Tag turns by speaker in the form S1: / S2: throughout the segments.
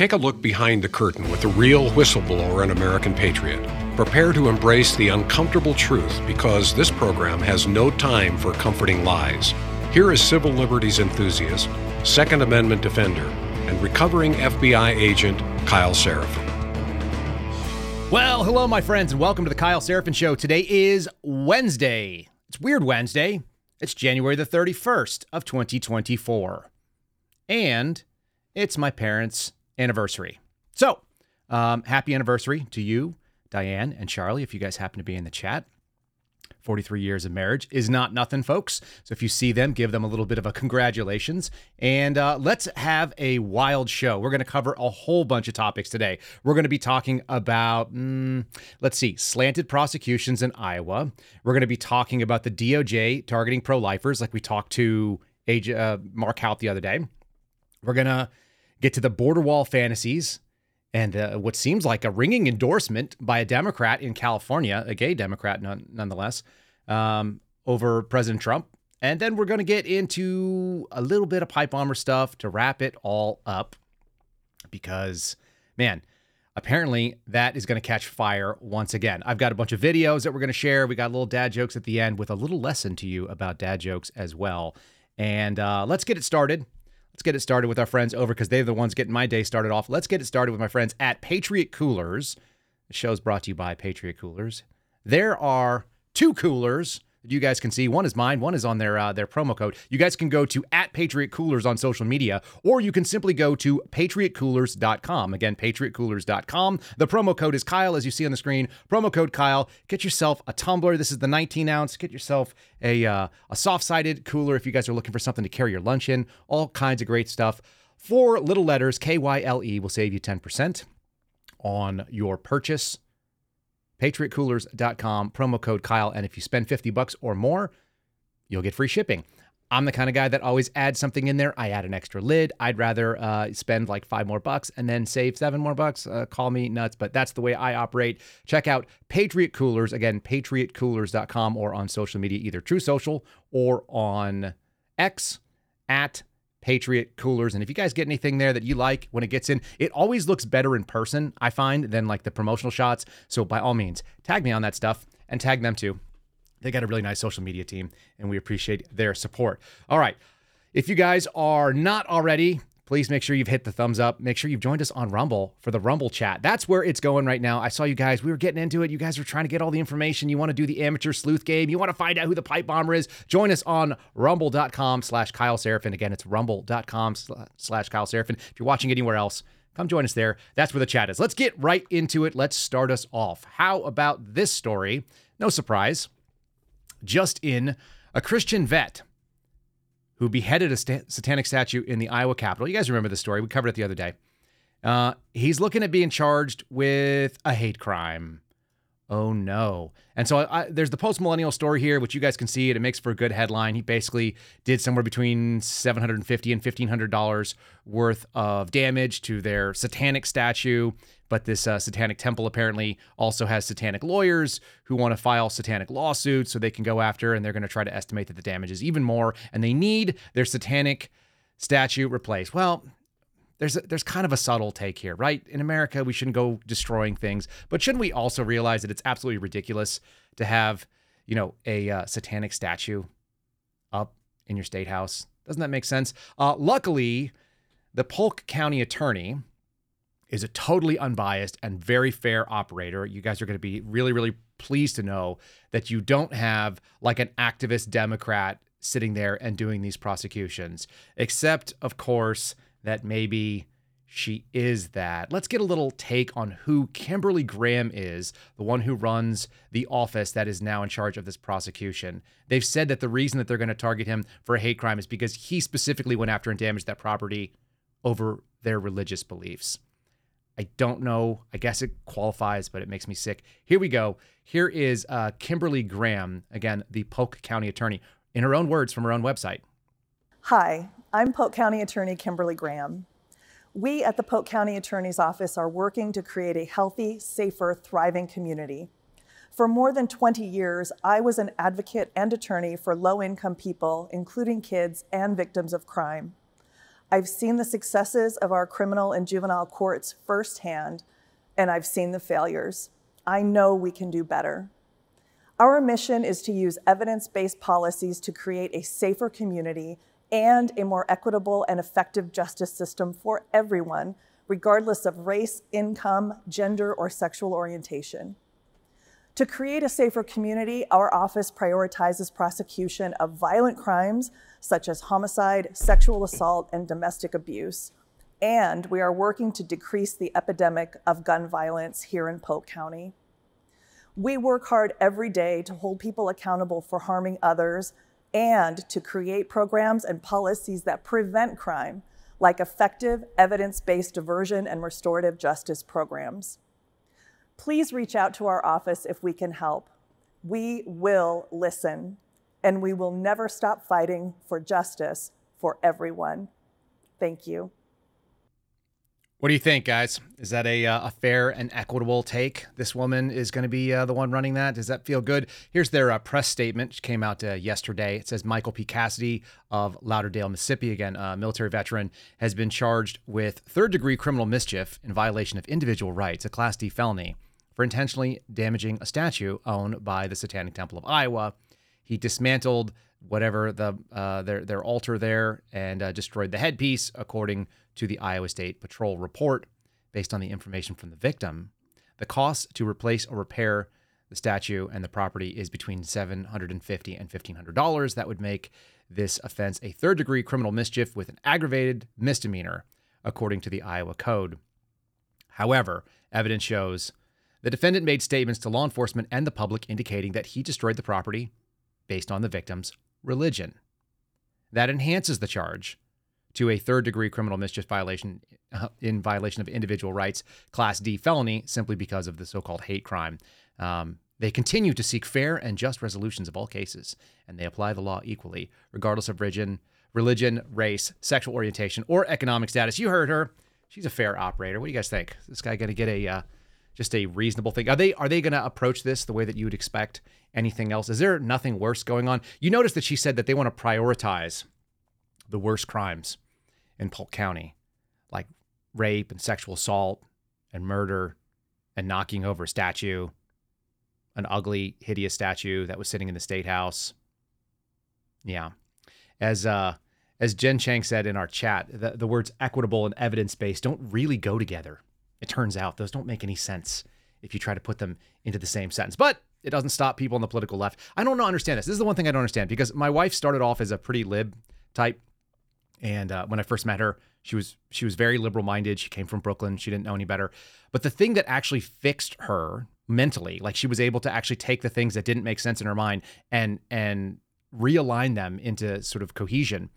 S1: Take a look behind the curtain with the real whistleblower and American patriot. Prepare to embrace the uncomfortable truth because this program has no time for comforting lies. Here is civil liberties enthusiast, Second Amendment defender, and recovering FBI agent Kyle Seraphin.
S2: Well, hello, my friends, and welcome to the Kyle Seraphin Show. Today is Wednesday. It's Weird Wednesday. It's January the 31st of 2024. And it's my parents' anniversary. So, um, happy anniversary to you, Diane and Charlie, if you guys happen to be in the chat. 43 years of marriage is not nothing, folks. So if you see them, give them a little bit of a congratulations. And uh, let's have a wild show. We're going to cover a whole bunch of topics today. We're going to be talking about, mm, let's see, slanted prosecutions in Iowa. We're going to be talking about the DOJ targeting pro lifers, like we talked to uh, Mark Houck the other day. We're going to get to the border wall fantasies and uh, what seems like a ringing endorsement by a Democrat in California, a gay Democrat none, nonetheless, um, over President Trump. And then we're going to get into a little bit of pipe bomber stuff to wrap it all up because, man, apparently that is going to catch fire once again. I've got a bunch of videos that we're going to share. We got little dad jokes at the end with a little lesson to you about dad jokes as well. And uh, let's get it started. Let's get it started with our friends over because they're the ones getting my day started off. Let's get it started with my friends at Patriot Coolers. The show is brought to you by Patriot Coolers. There are two coolers that you guys can see. One is mine, one is on their uh, their promo code. You guys can go to at Patriot Coolers on social media, or you can simply go to patriotcoolers.com. Again, patriotcoolers.com. The promo code is Kyle, as you see on the screen. Promo code Kyle. Get yourself a tumbler. This is the 19 ounce. Get yourself a uh, a soft sided cooler if you guys are looking for something to carry your lunch in. All kinds of great stuff. Four little letters, K Y L E, will save you 10% on your purchase patriotcoolers.com, promo code Kyle. And if you spend 50 bucks or more, you'll get free shipping. I'm the kind of guy that always adds something in there. I add an extra lid. I'd rather uh, spend like five more bucks and then save seven more bucks. Uh, call me nuts, but that's the way I operate. Check out Patriot Coolers, again, patriotcoolers.com or on social media, either Truth Social or on X at Patriot coolers. And if you guys get anything there that you like when it gets in, it always looks better in person, I find, than like the promotional shots. So by all means, tag me on that stuff and tag them too. They got a really nice social media team, and we appreciate their support. All right. If you guys are not already please make sure you've hit the thumbs up. Make sure you've joined us on Rumble for the Rumble chat. That's where it's going right now. I saw you guys. We were getting into it. You guys were trying to get all the information. You want to do the amateur sleuth game. You want to find out who the pipe bomber is. Join us on rumble.com slash Kyle Seraphin. Again, it's rumble.com slash Kyle Seraphin. If you're watching anywhere else, come join us there. That's where the chat is. Let's get right into it. Let's start us off. How about this story? No surprise. Just in, a Christian vet who beheaded a st- satanic statue in the Iowa Capitol. You guys remember the story? We covered it the other day. Uh, he's looking at being charged with a hate crime. Oh no. And so I, there's the post millennial story here, which you guys can see it. It makes for a good headline. He basically did somewhere between 750 and $1,500 worth of damage to their satanic statue. But this uh, satanic temple apparently also has satanic lawyers who want to file satanic lawsuits so they can go after, and they're going to try to estimate that the damage is even more. And they need their satanic statue replaced. Well, there's a, there's kind of a subtle take here, right? In America, we shouldn't go destroying things, but shouldn't we also realize that it's absolutely ridiculous to have, you know, a uh, satanic statue up in your state house? Doesn't that make sense? Uh, luckily, the Polk County attorney is a totally unbiased and very fair operator. You guys are going to be really, really pleased to know that you don't have like an activist Democrat sitting there and doing these prosecutions, except, of course, that maybe she is that. Let's get a little take on who Kimberly Graham is, the one who runs the office that is now in charge of this prosecution. They've said that the reason that they're going to target him for a hate crime is because he specifically went after and damaged that property over their religious beliefs. I don't know. I guess it qualifies, but it makes me sick. Here we go. Here is uh, Kimberly Graham, again, the Polk County attorney, in her own words from her own website.
S3: Hi, I'm Polk County Attorney Kimberly Graham. We at the Polk County Attorney's Office are working to create a healthy, safer, thriving community. For more than 20 years, I was an advocate and attorney for low income people, including kids and victims of crime. I've seen the successes of our criminal and juvenile courts firsthand, and I've seen the failures. I know we can do better. Our mission is to use evidence based policies to create a safer community and a more equitable and effective justice system for everyone, regardless of race, income, gender, or sexual orientation. To create a safer community, our office prioritizes prosecution of violent crimes such as homicide, sexual assault, and domestic abuse. And we are working to decrease the epidemic of gun violence here in Polk County. We work hard every day to hold people accountable for harming others and to create programs and policies that prevent crime, like effective evidence based diversion and restorative justice programs. Please reach out to our office if we can help. We will listen, and we will never stop fighting for justice for everyone. Thank you.
S2: What do you think, guys? Is that a, uh, a fair and equitable take? This woman is going to be uh, the one running that. Does that feel good? Here's their uh, press statement, which came out uh, yesterday. It says Michael P. Cassidy of Lauderdale, Mississippi, again, a military veteran, has been charged with third degree criminal mischief in violation of individual rights, a Class D felony, for intentionally damaging a statue owned by the Satanic Temple of Iowa. He dismantled whatever the uh, their their altar there and uh, destroyed the headpiece, according to the Iowa State Patrol report. Based on the information from the victim, the cost to replace or repair the statue and the property is between $750 and $1,500. That would make this offense a third degree criminal mischief with an aggravated misdemeanor, according to the Iowa Code. However, evidence shows the defendant made statements to law enforcement and the public indicating that he destroyed the property based on the victim's religion. That enhances the charge to a third degree criminal mischief violation uh, in violation of individual rights, Class D felony, simply because of the so called hate crime. Um, they continue to seek fair and just resolutions of all cases, and they apply the law equally, regardless of religion, religion, race, sexual orientation, or economic status. You heard her; she's a fair operator. What do you guys think? Is this guy going to get a uh, just a reasonable thing? Are they are they going to approach this the way that you would expect anything else? Is there nothing worse going on? You notice that she said that they want to prioritize the worst crimes in Polk County, like rape and sexual assault and murder and knocking over a statue, an ugly, hideous statue that was sitting in the state house. Yeah. As uh as Jen Chang said in our chat, the, the words equitable and evidence based don't really go together. It turns out those don't make any sense if you try to put them into the same sentence. But it doesn't stop people on the political left. I don't understand this. This is the one thing I don't understand because my wife started off as a pretty lib type and uh, when I first met her, she was she was very liberal minded. She came from Brooklyn. She didn't know any better. But the thing that actually fixed her mentally, like she was able to actually take the things that didn't make sense in her mind and and realign them into sort of cohesion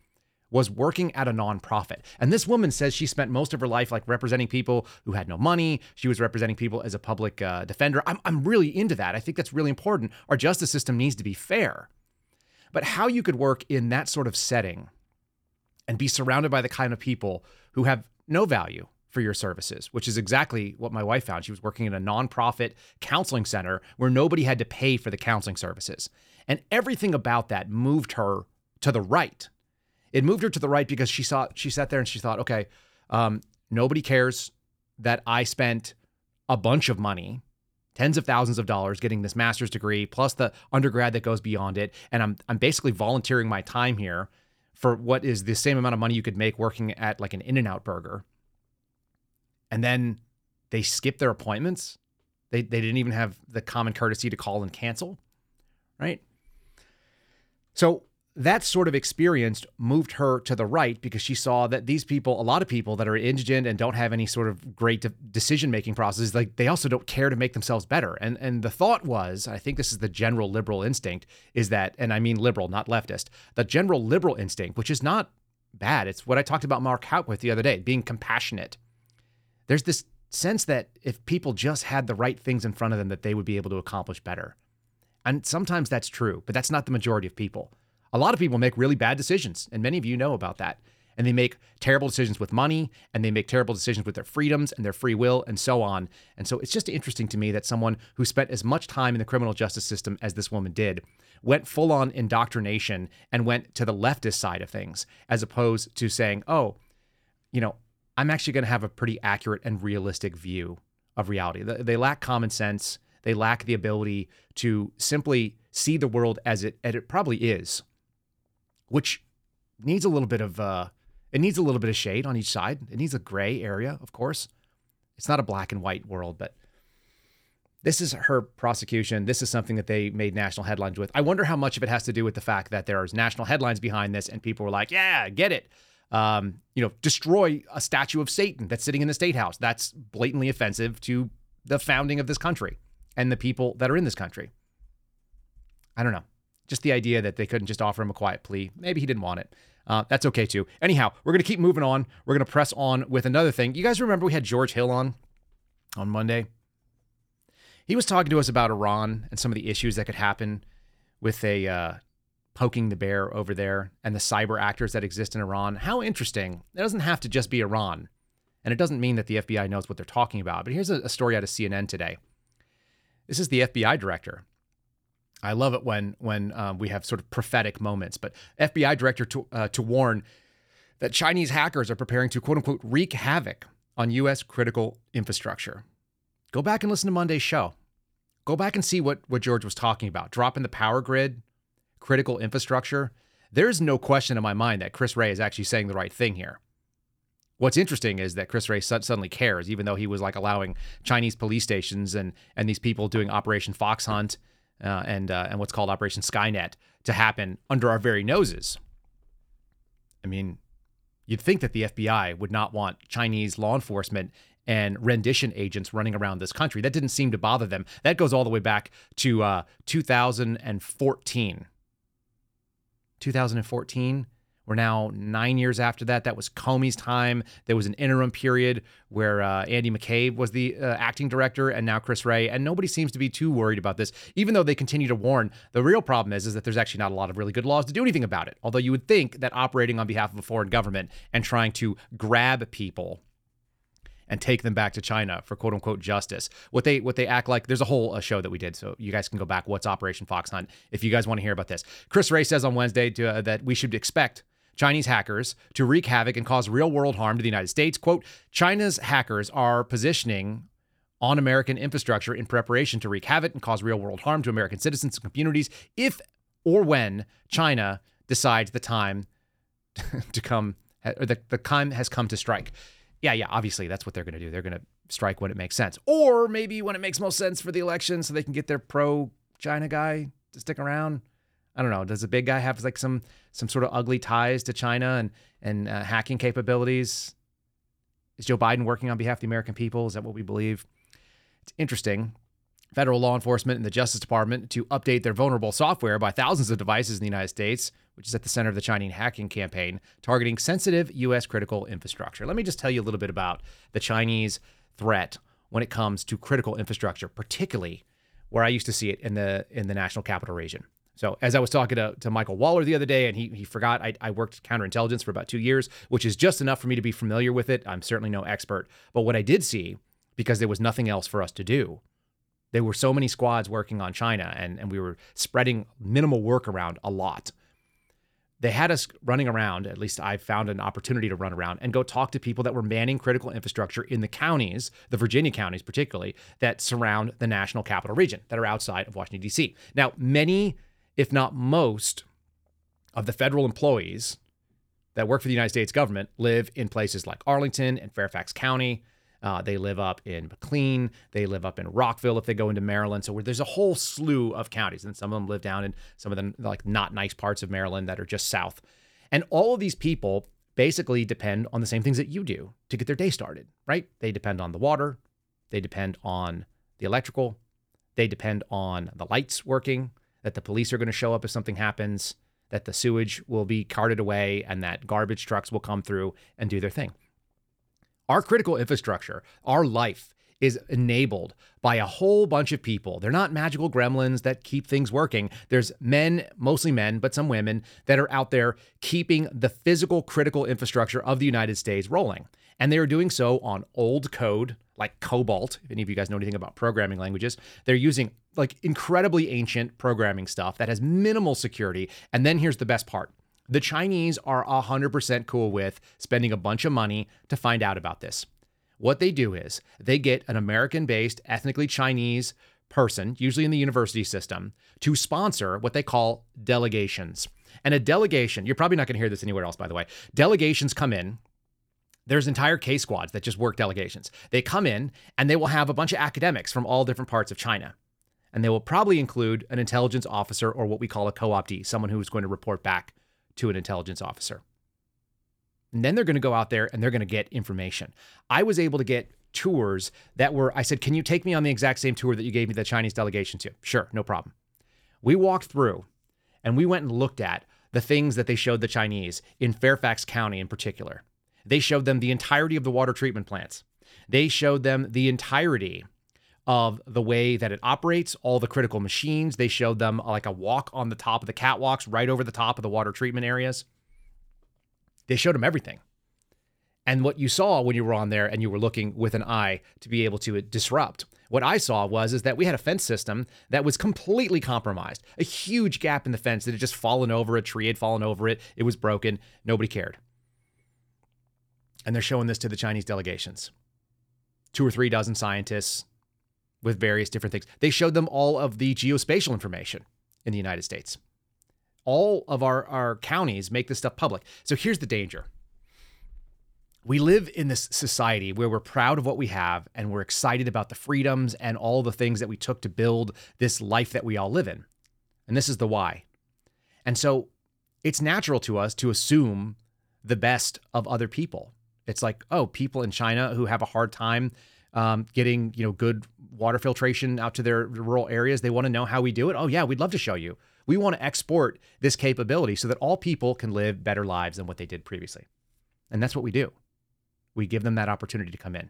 S2: was working at a nonprofit. And this woman says she spent most of her life like representing people who had no money. She was representing people as a public uh, defender. I'm, I'm really into that. I think that's really important. Our justice system needs to be fair. But how you could work in that sort of setting and be surrounded by the kind of people who have no value for your services, which is exactly what my wife found. She was working in a nonprofit counseling center where nobody had to pay for the counseling services. And everything about that moved her to the right. It moved her to the right because she saw she sat there and she thought, okay, um, nobody cares that I spent a bunch of money, tens of thousands of dollars, getting this master's degree plus the undergrad that goes beyond it, and I'm I'm basically volunteering my time here for what is the same amount of money you could make working at like an In-N-Out burger. And then they skip their appointments. They, they didn't even have the common courtesy to call and cancel, right? So that sort of experience moved her to the right because she saw that these people, a lot of people that are indigent and don't have any sort of great de- decision making processes, like they also don't care to make themselves better. And and the thought was, I think this is the general liberal instinct, is that, and I mean liberal, not leftist, the general liberal instinct, which is not bad. It's what I talked about Mark Houck with the other day, being compassionate. There's this sense that if people just had the right things in front of them, that they would be able to accomplish better. And sometimes that's true, but that's not the majority of people. A lot of people make really bad decisions, and many of you know about that. And they make terrible decisions with money, and they make terrible decisions with their freedoms and their free will, and so on. And so it's just interesting to me that someone who spent as much time in the criminal justice system as this woman did went full on indoctrination and went to the leftist side of things, as opposed to saying, oh, you know, I'm actually going to have a pretty accurate and realistic view of reality. They lack common sense. They lack the ability to simply see the world as it as it probably is, which needs a little bit of uh, it needs a little bit of shade on each side. It needs a gray area, of course. It's not a black and white world, but this is her prosecution. This is something that they made national headlines with. I wonder how much of it has to do with the fact that there's national headlines behind this, and people were like, "Yeah, get it." Um, you know, destroy a statue of Satan that's sitting in the state house. That's blatantly offensive to the founding of this country and the people that are in this country. I don't know. Just the idea that they couldn't just offer him a quiet plea. Maybe he didn't want it. Uh, that's okay too. Anyhow, we're going to keep moving on. We're going to press on with another thing. You guys remember we had George Hill on on Monday? He was talking to us about Iran and some of the issues that could happen with a uh, poking the bear over there and the cyber actors that exist in Iran. How interesting. It doesn't have to just be Iran. And it doesn't mean that the FBI knows what they're talking about. But here's a, a story out of CNN today. This is the FBI director. I love it when when um, we have sort of prophetic moments. But FBI director to, uh, to warn that Chinese hackers are preparing to quote unquote wreak havoc on U.S. critical infrastructure. Go back and listen to Monday's show. Go back and see what, what George was talking about. Dropping the power grid, critical infrastructure. There's no question in my mind that Chris Wray is actually saying the right thing here. What's interesting is that Chris Wray suddenly cares, even though he was like allowing Chinese police stations and and these people doing Operation Fox Hunt uh, and uh, and what's called Operation Skynet to happen under our very noses. I mean, you'd think that the FBI would not want Chinese law enforcement and rendition agents running around this country. That didn't seem to bother them. That goes all the way back to uh, 2014. 2014. We're now nine years after that. That was Comey's time. There was an interim period where uh, Andy McCabe was the uh, acting director, and now Chris Wray. And nobody seems to be too worried about this, even though they continue to warn. The real problem is, is that there's actually not a lot of really good laws to do anything about it. Although you would think that operating on behalf of a foreign government and trying to grab people and take them back to China for quote unquote justice. What they what they act like. There's a whole uh, show that we did, so you guys can go back. What's Operation Fox Hunt? If you guys want to hear about this, Chris Wray says on Wednesday to, uh, that we should expect Chinese hackers to wreak havoc and cause real world harm to the United States. Quote, China's hackers are positioning on American infrastructure in preparation to wreak havoc and cause real world harm to American citizens and communities if or when China decides the time to come, or the, the time has come to strike. Yeah, yeah, obviously that's what they're going to do. They're going to strike when it makes sense. Or maybe when it makes most sense for the election so they can get their pro China guy to stick around. I don't know. Does the big guy have like some some sort of ugly ties to China and and uh, hacking capabilities? Is Joe Biden working on behalf of the American people? Is that what we believe? It's interesting. Federal law enforcement and the Justice Department to update their vulnerable software by thousands of devices in the United States, which is at the center of the Chinese hacking campaign targeting sensitive U.S. critical infrastructure. Let me just tell you a little bit about the Chinese threat when it comes to critical infrastructure, particularly where I used to see it in the in the national capital region. So as I was talking to, to Michael Waller the other day, and he, he forgot I, I worked counterintelligence for about two years, which is just enough for me to be familiar with it. I'm certainly no expert. But what I did see, because there was nothing else for us to do, there were so many squads working on China, and, and we were spreading minimal work around a lot. They had us running around, at least I found an opportunity to run around and go talk to people that were manning critical infrastructure in the counties, the Virginia counties particularly, that surround the national capital region, that are outside of Washington, D.C. Now, many if not most, of the federal employees that work for the United States government live in places like Arlington and Fairfax County. Uh, they live up in McLean. They live up in Rockville if they go into Maryland. So there's a whole slew of counties, and some of them live down in some of the like not nice parts of Maryland that are just south. And all of these people basically depend on the same things that you do to get their day started, right? They depend on the water, they depend on the electrical, they depend on the lights working, that the police are going to show up if something happens, that the sewage will be carted away, and that garbage trucks will come through and do their thing. Our critical infrastructure, our life, is enabled by a whole bunch of people. They're not magical gremlins that keep things working. There's men, mostly men, but some women, that are out there keeping the physical critical infrastructure of the United States rolling. And they are doing so on old code like COBOL. If any of you guys know anything about programming languages, they're using like incredibly ancient programming stuff that has minimal security. And then here's the best part The Chinese are 100% cool with spending a bunch of money to find out about this. What they do is they get an American based, ethnically Chinese person, usually in the university system, to sponsor what they call delegations. And a delegation, you're probably not going to hear this anywhere else, by the way. Delegations come in. There's entire K squads that just work delegations. They come in and they will have a bunch of academics from all different parts of China. And they will probably include an intelligence officer or what we call a co optee, someone who is going to report back to an intelligence officer. And then they're going to go out there and they're going to get information. I was able to get tours that were, I said, Can you take me on the exact same tour that you gave me the Chinese delegation to? Sure, no problem. We walked through and we went and looked at the things that they showed the Chinese in Fairfax County in particular. They showed them the entirety of the water treatment plants. They showed them the entirety of the way that it operates, all the critical machines. They showed them uh, like a walk on the top of the catwalks, right over the top of the water treatment areas. They showed them everything. And what you saw when you were on there and you were looking with an eye to be able to uh, disrupt, what I saw was is that we had a fence system that was completely compromised. A huge gap in the fence that had just fallen over, a tree had fallen over it, it was broken, nobody cared. And they're showing this to the Chinese delegations. Two or three dozen scientists, with various different things. They showed them all of the geospatial information in the United States. All of our, our counties make this stuff public. So here's the danger. We live in this society where we're proud of what we have and we're excited about the freedoms and all the things that we took to build this life that we all live in. And this is the why. And so it's natural to us to assume the best of other people. It's like, oh, people in China who have a hard time um, getting you know good water filtration out to their rural areas. They want to know how we do it. Oh yeah, we'd love to show you. We want to export this capability so that all people can live better lives than what they did previously. And that's what we do. We give them that opportunity to come in.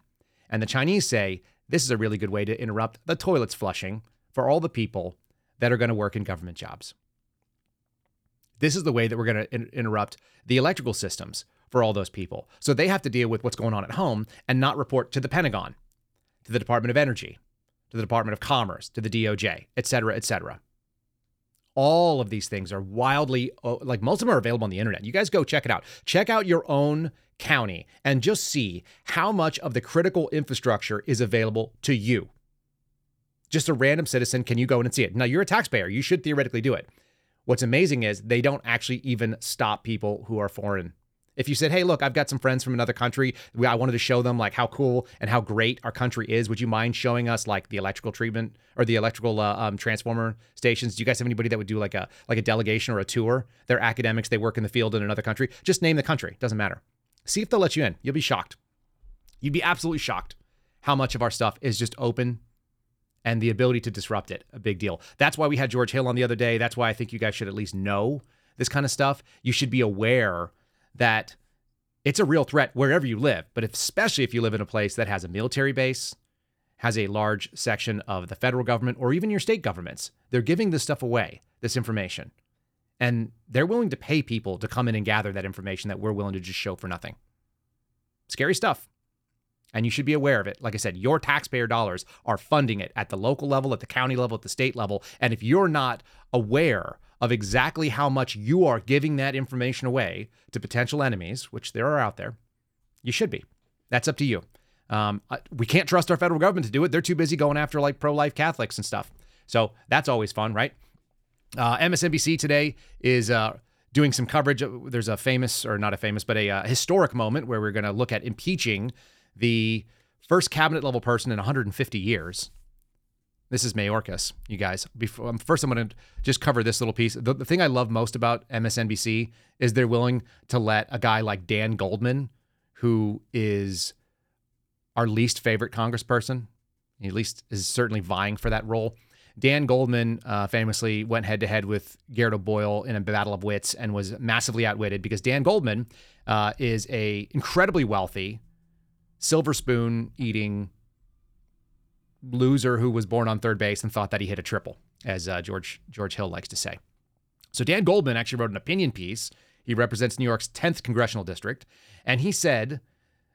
S2: And the Chinese say this is a really good way to interrupt the toilets flushing for all the people that are going to work in government jobs. This is the way that we're going to in- interrupt the electrical systems for all those people. So they have to deal with what's going on at home and not report to the Pentagon to the Department of Energy, to the Department of Commerce, to the DOJ, et cetera, et cetera. All of these things are wildly, oh, like most of them are available on the internet. You guys go check it out. Check out your own county and just see how much of the critical infrastructure is available to you. Just a random citizen, can you go in and see it? Now, you're a taxpayer. You should theoretically do it. What's amazing is they don't actually even stop people who are foreign if you said, "Hey, look, I've got some friends from another country. I wanted to show them like how cool and how great our country is. Would you mind showing us like the electrical treatment or the electrical uh, um, transformer stations? Do you guys have anybody that would do like a like a delegation or a tour? They're academics. They work in the field in another country. Just name the country. Doesn't matter. See if they'll let you in. You'll be shocked. You'd be absolutely shocked how much of our stuff is just open and the ability to disrupt it. A big deal. That's why we had George Hill on the other day. That's why I think you guys should at least know this kind of stuff. You should be aware that it's a real threat wherever you live, but especially if you live in a place that has a military base, has a large section of the federal government, or even your state governments, they're giving this stuff away, this information. And they're willing to pay people to come in and gather that information that we're willing to just show for nothing. Scary stuff. And you should be aware of it. Like I said, your taxpayer dollars are funding it at the local level, at the county level, at the state level. And if you're not aware of exactly how much you are giving that information away to potential enemies, which there are out there, you should be. That's up to you. Um, we can't trust our federal government to do it. They're too busy going after like pro life Catholics and stuff. So that's always fun, right? Uh, MSNBC today is uh, doing some coverage. There's a famous, or not a famous, but a uh, historic moment where we're going to look at impeaching the first cabinet level person in 150 years. This is Mayorkas, you guys. Before um, first, I'm going to just cover this little piece. The, the thing I love most about MSNBC is they're willing to let a guy like Dan Goldman, who is our least favorite congressperson, at least is certainly vying for that role. Dan Goldman uh, famously went head to head with Garrett Boyle in a battle of wits and was massively outwitted because Dan Goldman uh, is a incredibly wealthy, silver spoon eating loser who was born on third base and thought that he hit a triple, as uh, George George Hill likes to say. So Dan Goldman actually wrote an opinion piece. He represents New York's 10th congressional district, and he said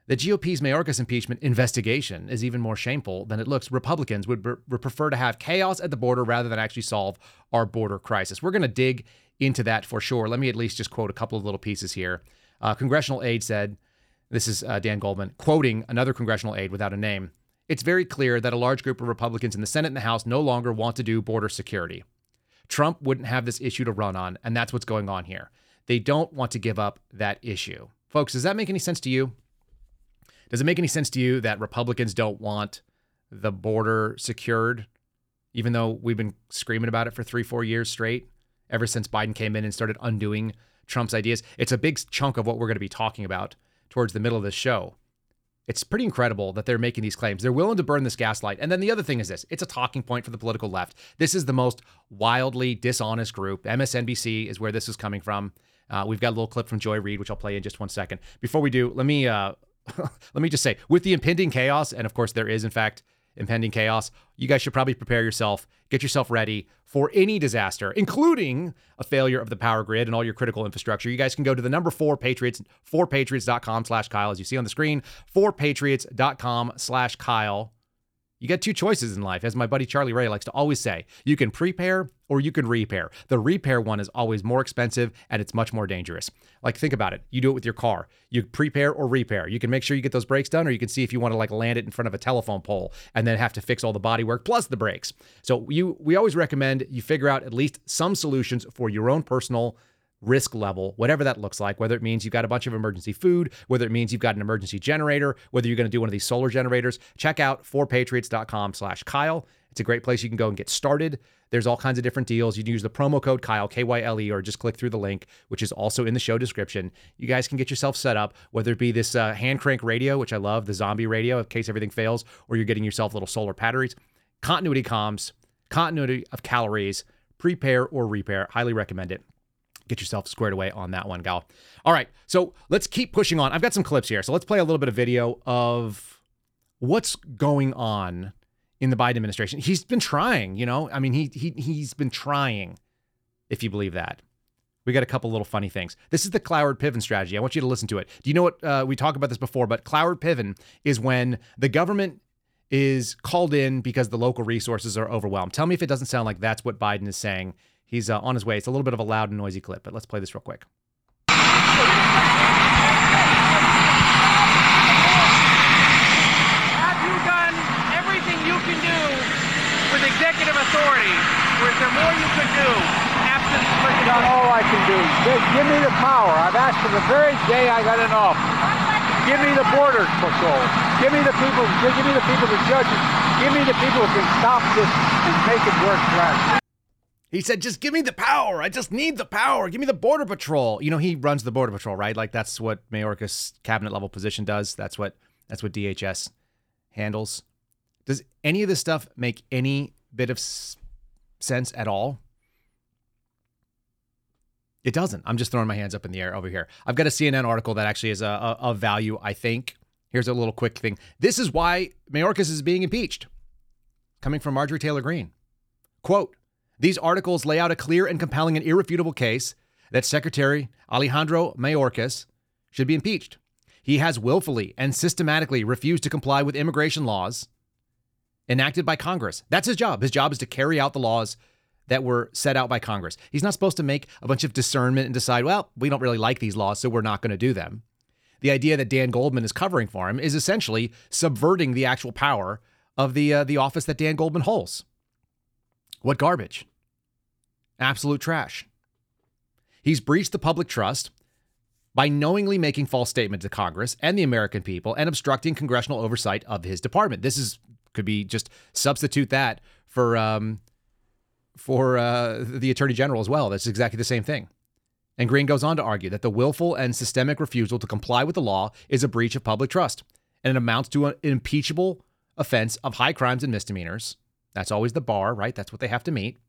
S2: the GOP's Mayorkas impeachment investigation is even more shameful than it looks. Republicans would, would prefer to have chaos at the border rather than actually solve our border crisis. We're going to dig into that for sure. Let me at least just quote a couple of little pieces here. Uh, congressional aide said, this is uh, Dan Goldman quoting another congressional aide without a name. It's very clear that a large group of Republicans in the Senate and the House no longer want to do border security. Trump wouldn't have this issue to run on, and that's what's going on here. They don't want to give up that issue. Folks, does that make any sense to you? Does it make any sense to you that Republicans don't want the border secured, even though we've been screaming about it for three, four years straight, ever since Biden came in and started undoing Trump's ideas? It's a big chunk of what we're going to be talking about towards the middle of this show. It's pretty incredible that they're making these claims. They're willing to burn this gaslight. And then the other thing is this it's a talking point for the political left. This is the most wildly dishonest group. MSNBC is where this is coming from. Uh, we've got a little clip from Joy Reid, which I'll play in just one second. Before we do, let me uh, let me just say, with the impending chaos, and of course there is in fact impending chaos, you guys should probably prepare yourself, get yourself ready for any disaster, including a failure of the power grid and all your critical infrastructure. You guys can go to the number four Patriots, fourpatriots.com slash Kyle, as you see on the screen, fourpatriots.com slash Kyle. You get two choices in life, as my buddy Charlie Ray likes to always say. You can prepare or you can repair. The repair one is always more expensive and it's much more dangerous. Like think about it. You do it with your car. You prepare or repair. You can make sure you get those brakes done, or you can see if you want to like land it in front of a telephone pole and then have to fix all the body work plus the brakes. So you we always recommend you figure out at least some solutions for your own personal risk level, whatever that looks like, whether it means you've got a bunch of emergency food, whether it means you've got an emergency generator, whether you're going to do one of these solar generators, check out fourpatriots.com slash Kyle. It's a great place you can go and get started. There's all kinds of different deals. You can use the promo code Kyle, K Y L E, or just click through the link, which is also in the show description. You guys can get yourself set up, whether it be this uh, hand crank radio, which I love, the zombie radio in case everything fails, or you're getting yourself little solar batteries, continuity comms, continuity of calories, prepare or repair. Highly recommend it get yourself squared away on that one, gal. All right, so let's keep pushing on. I've got some clips here, so let's play a little bit of video of what's going on in the Biden administration. He's been trying, you know. I mean, he he he's been trying, if you believe that. We got a couple little funny things. This is the Cloward Piven strategy. I want you to listen to it. Do you know what uh, we talked about this before? But Cloward Piven is when the government is called in because the local resources are overwhelmed. Tell me if it doesn't sound like that's what Biden is saying He's uh, on his way. It's a little bit of a loud and noisy clip, but let's play this real quick.
S4: Have you done everything you can do with executive authority, or is there more you could do absent
S5: Done all I can do. Give me the power. I've asked for the very day I got in office. Give me the border patrol. Give me the people. Give me the people, the judges. Give me the people who can stop this and make it work for us.
S2: He said, just give me the power. I just need the power. Give me the Border Patrol. You know, he runs the Border Patrol, right? Like that's what Mayorkas cabinet level position does. That's what that's what DHS handles. Does any of this stuff make any bit of sense at all? It doesn't. I'm just throwing my hands up in the air over here. I've got a CNN article that actually is a, a, a value, I think. Here's a little quick thing. This is why Mayorkas is being impeached. Coming from Marjorie Taylor Greene. Quote, these articles lay out a clear and compelling and irrefutable case that Secretary Alejandro Mayorkas should be impeached. He has willfully and systematically refused to comply with immigration laws enacted by Congress. That's his job. His job is to carry out the laws that were set out by Congress. He's not supposed to make a bunch of discernment and decide, well, we don't really like these laws, so we're not going to do them. The idea that Dan Goldman is covering for him is essentially subverting the actual power of the uh, the office that Dan Goldman holds. What garbage. Absolute trash. He's breached the public trust by knowingly making false statements to Congress and the American people and obstructing congressional oversight of his department. This is could be just substitute that for um, for uh, the attorney general as well. That's exactly the same thing. And Greene goes on to argue that the willful and systemic refusal to comply with the law is a breach of public trust and it amounts to an impeachable offense of high crimes and misdemeanors. That's always the bar, right? That's what they have to meet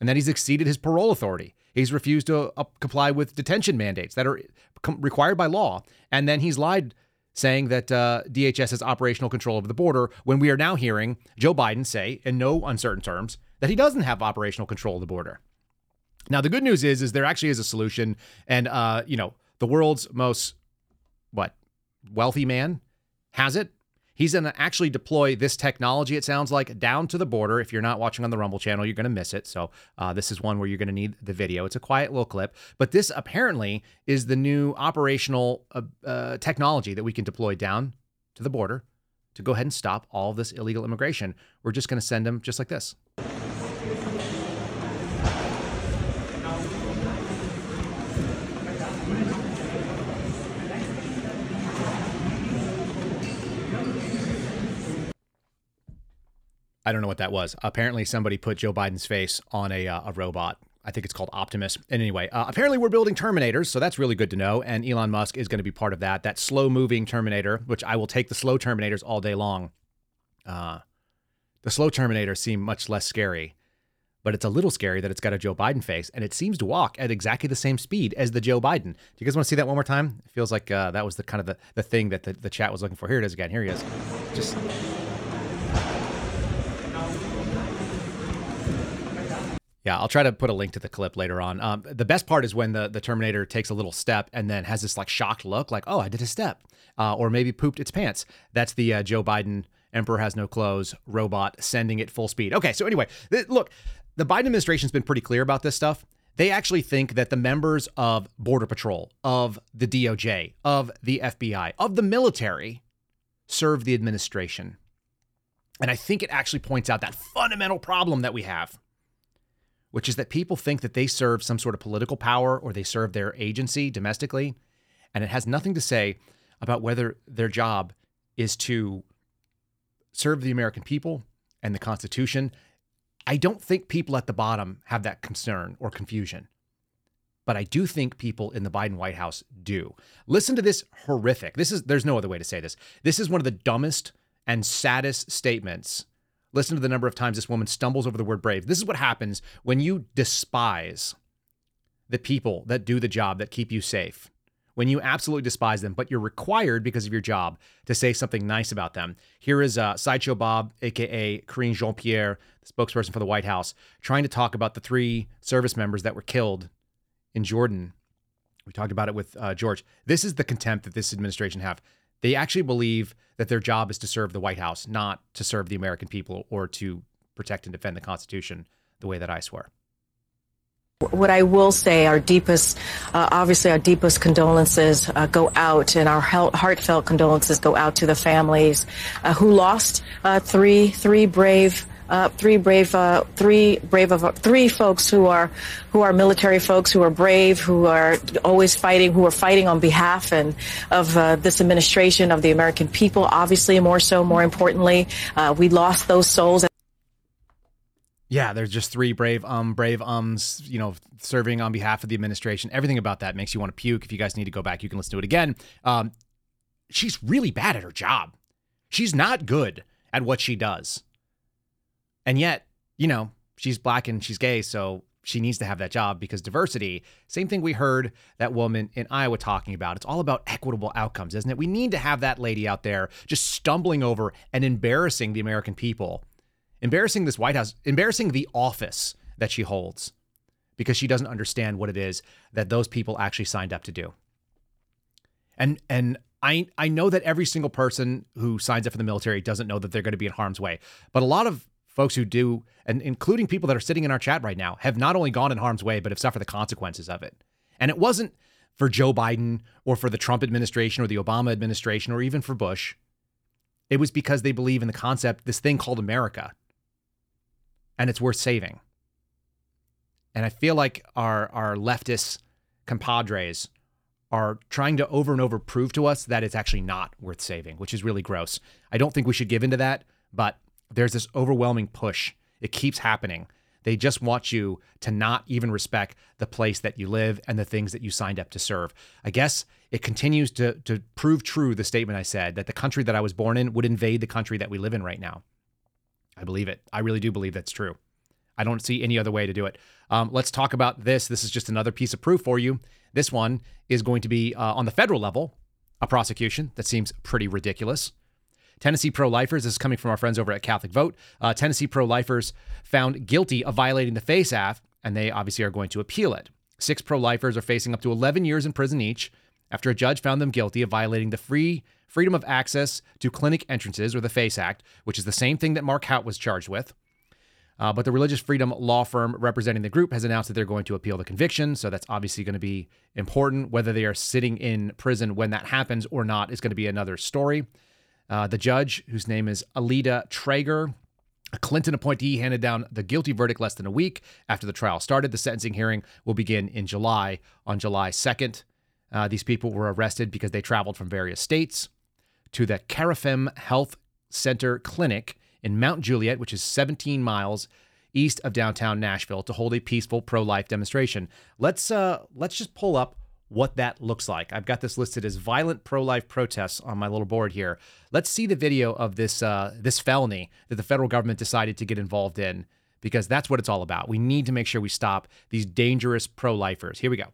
S2: and then he's exceeded his parole authority. He's refused to uh, comply with detention mandates that are com- required by law. And then he's lied, saying that uh, DHS has operational control over the border, when we are now hearing Joe Biden say, in no uncertain terms, that he doesn't have operational control of the border. Now, the good news is, is there actually is a solution. And, uh, you know, the world's most, what, wealthy man has it. He's going to actually deploy this technology, it sounds like, down to the border. If you're not watching on the Rumble channel, you're going to miss it. So, uh, this is one where you're going to need the video. It's a quiet little clip, but this apparently is the new operational uh, uh, technology that we can deploy down to the border to go ahead and stop all this illegal immigration. We're just going to send them just like this. I don't know what that was. Apparently, somebody put Joe Biden's face on a, uh, a robot. I think it's called Optimus. And anyway, uh, apparently we're building Terminators, so that's really good to know. And Elon Musk is going to be part of that. That slow moving Terminator, which I will take the slow Terminators all day long. Uh, the slow Terminators seem much less scary, but it's a little scary that it's got a Joe Biden face, and it seems to walk at exactly the same speed as the Joe Biden. Do you guys want to see that one more time? It feels like uh, that was the kind of the, the thing that the, the chat was looking for. Here it is again. Here he is. Just Yeah, I'll try to put a link to the clip later on. Um, the best part is when the, the Terminator takes a little step and then has this like shocked look, like, oh, I did a step, uh, or maybe pooped its pants. That's the uh, Joe Biden Emperor has no clothes robot sending it full speed. Okay, so anyway, th- look, the Biden administration's been pretty clear about this stuff. They actually think that the members of Border Patrol, of the DOJ, of the FBI, of the military serve the administration. And I think it actually points out that fundamental problem that we have which is that people think that they serve some sort of political power or they serve their agency domestically. And it has nothing to say about whether their job is to serve the American people and the Constitution. I don't think people at the bottom have that concern or confusion. But I do think people in the Biden White House do. Listen to this horrific. This is there's no other way to say this. This is one of the dumbest and saddest statements Listen to the number of times this woman stumbles over the word brave. This is what happens when you despise the people that do the job that keep you safe. When you absolutely despise them, but you're required because of your job to say something nice about them. Here is uh, Sideshow Bob, aka Karine Jean Pierre, the spokesperson for the White House, trying to talk about the three service members that were killed in Jordan. We talked about it with uh, George. This is the contempt that this administration have. They actually believe that their job is to serve the White House, not to serve the American people or to protect and defend the Constitution the way that I swear.
S6: What I will say, our deepest, uh, obviously, our deepest condolences uh, go out, and our heartfelt condolences go out to the families uh, who lost uh, three three brave uh, three brave, uh, three brave of three folks who are who are military folks who are brave, who are always fighting, who are fighting on behalf and of uh, this administration of the American people. Obviously, more so, more importantly, uh, we lost those souls.
S2: Yeah, there's just three brave um brave ums, you know, serving on behalf of the administration. Everything about that makes you want to puke. If you guys need to go back, you can listen to it again. Um, she's really bad at her job. She's not good at what she does. And yet, you know, she's black and she's gay, so she needs to have that job because diversity, same thing we heard that woman in Iowa talking about. It's all about equitable outcomes, isn't it? We need to have that lady out there just stumbling over and embarrassing the American people, embarrassing this White House, embarrassing the office that she holds because she doesn't understand what it is that those people actually signed up to do. And and I I know that every single person who signs up for the military doesn't know that they're going to be in harm's way. But a lot of folks who do, and including people that are sitting in our chat right now, have not only gone in harm's way, but have suffered the consequences of it. And it wasn't for Joe Biden or for the Trump administration or the Obama administration or even for Bush. It was because they believe in the concept, this thing called America, and it's worth saving. And I feel like our, our leftist compadres are trying to over and over prove to us that it's actually not worth saving, which is really gross. I don't think we should give into that, but there's this overwhelming push. It keeps happening. They just want you to not even respect the place that you live and the things that you signed up to serve. I guess it continues to, to prove true the statement I said that the country that I was born in would invade the country that we live in right now. I believe it. I really do believe that's true. I don't see any other way to do it. Um, let's talk about this. This is just another piece of proof for you. This one is going to be uh, on the federal level, a prosecution that seems pretty ridiculous. Tennessee pro lifers, this is coming from our friends over at Catholic Vote. Uh, Tennessee pro lifers found guilty of violating the FACE Act, and they obviously are going to appeal it. Six pro lifers are facing up to 11 years in prison each after a judge found them guilty of violating the Free freedom of access to clinic entrances, or the FACE Act, which is the same thing that Mark Houck was charged with. Uh, but the religious freedom law firm representing the group has announced that they're going to appeal the conviction. So that's obviously going to be important. Whether they are sitting in prison when that happens or not is going to be another story. Uh, the judge, whose name is Aleta Trauger, a Clinton appointee, handed down the guilty verdict less than a week after the trial started. The sentencing hearing will begin in July, on July 2nd. Uh, these people were arrested because they traveled from various states to the Carafem Health Center Clinic in Mount Juliet, which is 17 miles east of downtown Nashville, to hold a peaceful pro-life demonstration. Let's uh, let's just pull up what that looks like. I've got this listed as violent pro-life protests on my little board here. Let's see the video of this uh, this felony that the federal government decided to get involved in because that's what it's all about. We need to make sure we stop these dangerous pro-lifers. Here we go.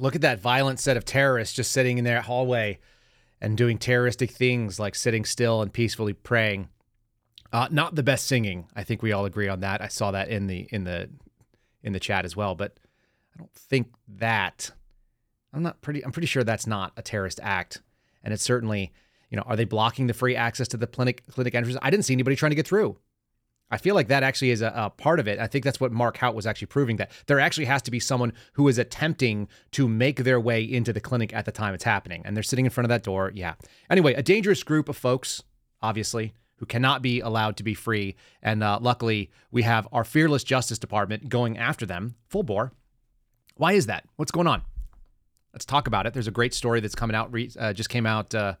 S2: Look at that violent set of terrorists just sitting in their hallway and doing terroristic things like sitting still and peacefully praying. Uh, not the best singing. I think we all agree on that. I saw that in the in the in the chat as well, but I don't think that I'm not pretty I'm pretty sure that's not a terrorist act. And it's certainly, you know, are they blocking the free access to the clinic clinic entrance? I didn't see anybody trying to get through. I feel like that actually is a, a, part of it. I think that's what Mark Houck was actually proving that there actually has to be someone who is attempting to make their way into the clinic at the time it's happening. And they're sitting in front of that door. Yeah. Anyway, a dangerous group of folks, obviously, who cannot be allowed to be free. And uh, luckily, we have our fearless Justice Department going after them full bore. Why is that? What's going on? Let's talk about it. There's a great story that's coming out, uh, just came out uh,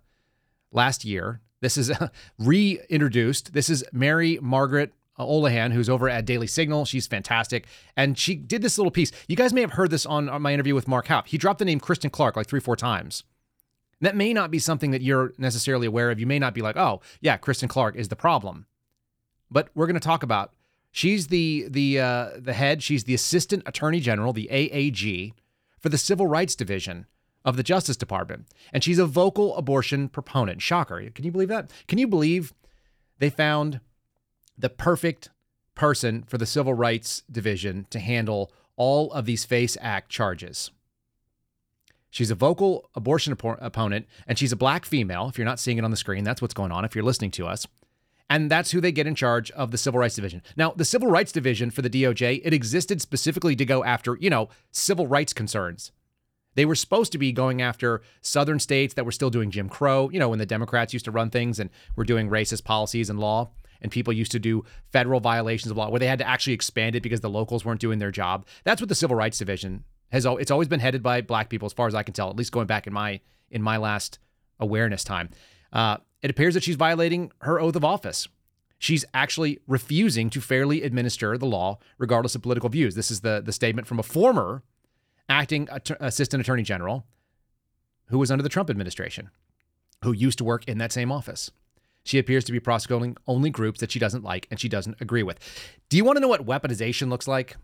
S2: last year. This is reintroduced. This is Mary Margaret Olohan, who's over at Daily Signal. She's fantastic. And she did this little piece. You guys may have heard this on, my interview with Mark Houck. He dropped the name Kristen Clarke like three, four times. That may not be something that you're necessarily aware of. You may not be like, oh, yeah, Kristen Clarke is the problem. But we're going to talk about. She's the the uh, the head. She's the assistant attorney general, the AAG, for the Civil Rights Division of the Justice Department, and she's a vocal abortion proponent. Shocker! Can you believe that? Can you believe they found the perfect person for the Civil Rights Division to handle all of these FACE Act charges? She's a vocal abortion op- opponent, and she's a black female. If you're not seeing it on the screen, that's what's going on. If you're listening to us, and that's who they get in charge of the Civil Rights Division. Now, the Civil Rights Division for the DOJ, it existed specifically to go after, you know, civil rights concerns. They were supposed to be going after southern states that were still doing Jim Crow, you know, when the Democrats used to run things and were doing racist policies and law, and people used to do federal violations of law where they had to actually expand it because the locals weren't doing their job. That's what the Civil Rights Division has it's always been headed by black people as far as I can tell, at least going back in my in my last awareness time. Uh, it appears that she's violating her oath of office. She's actually refusing to fairly administer the law, regardless of political views. This is the, the statement from a former acting att- assistant attorney general who was under the Trump administration, who used to work in that same office. She appears to be prosecuting only groups that she doesn't like and she doesn't agree with. Do you want to know what weaponization looks like?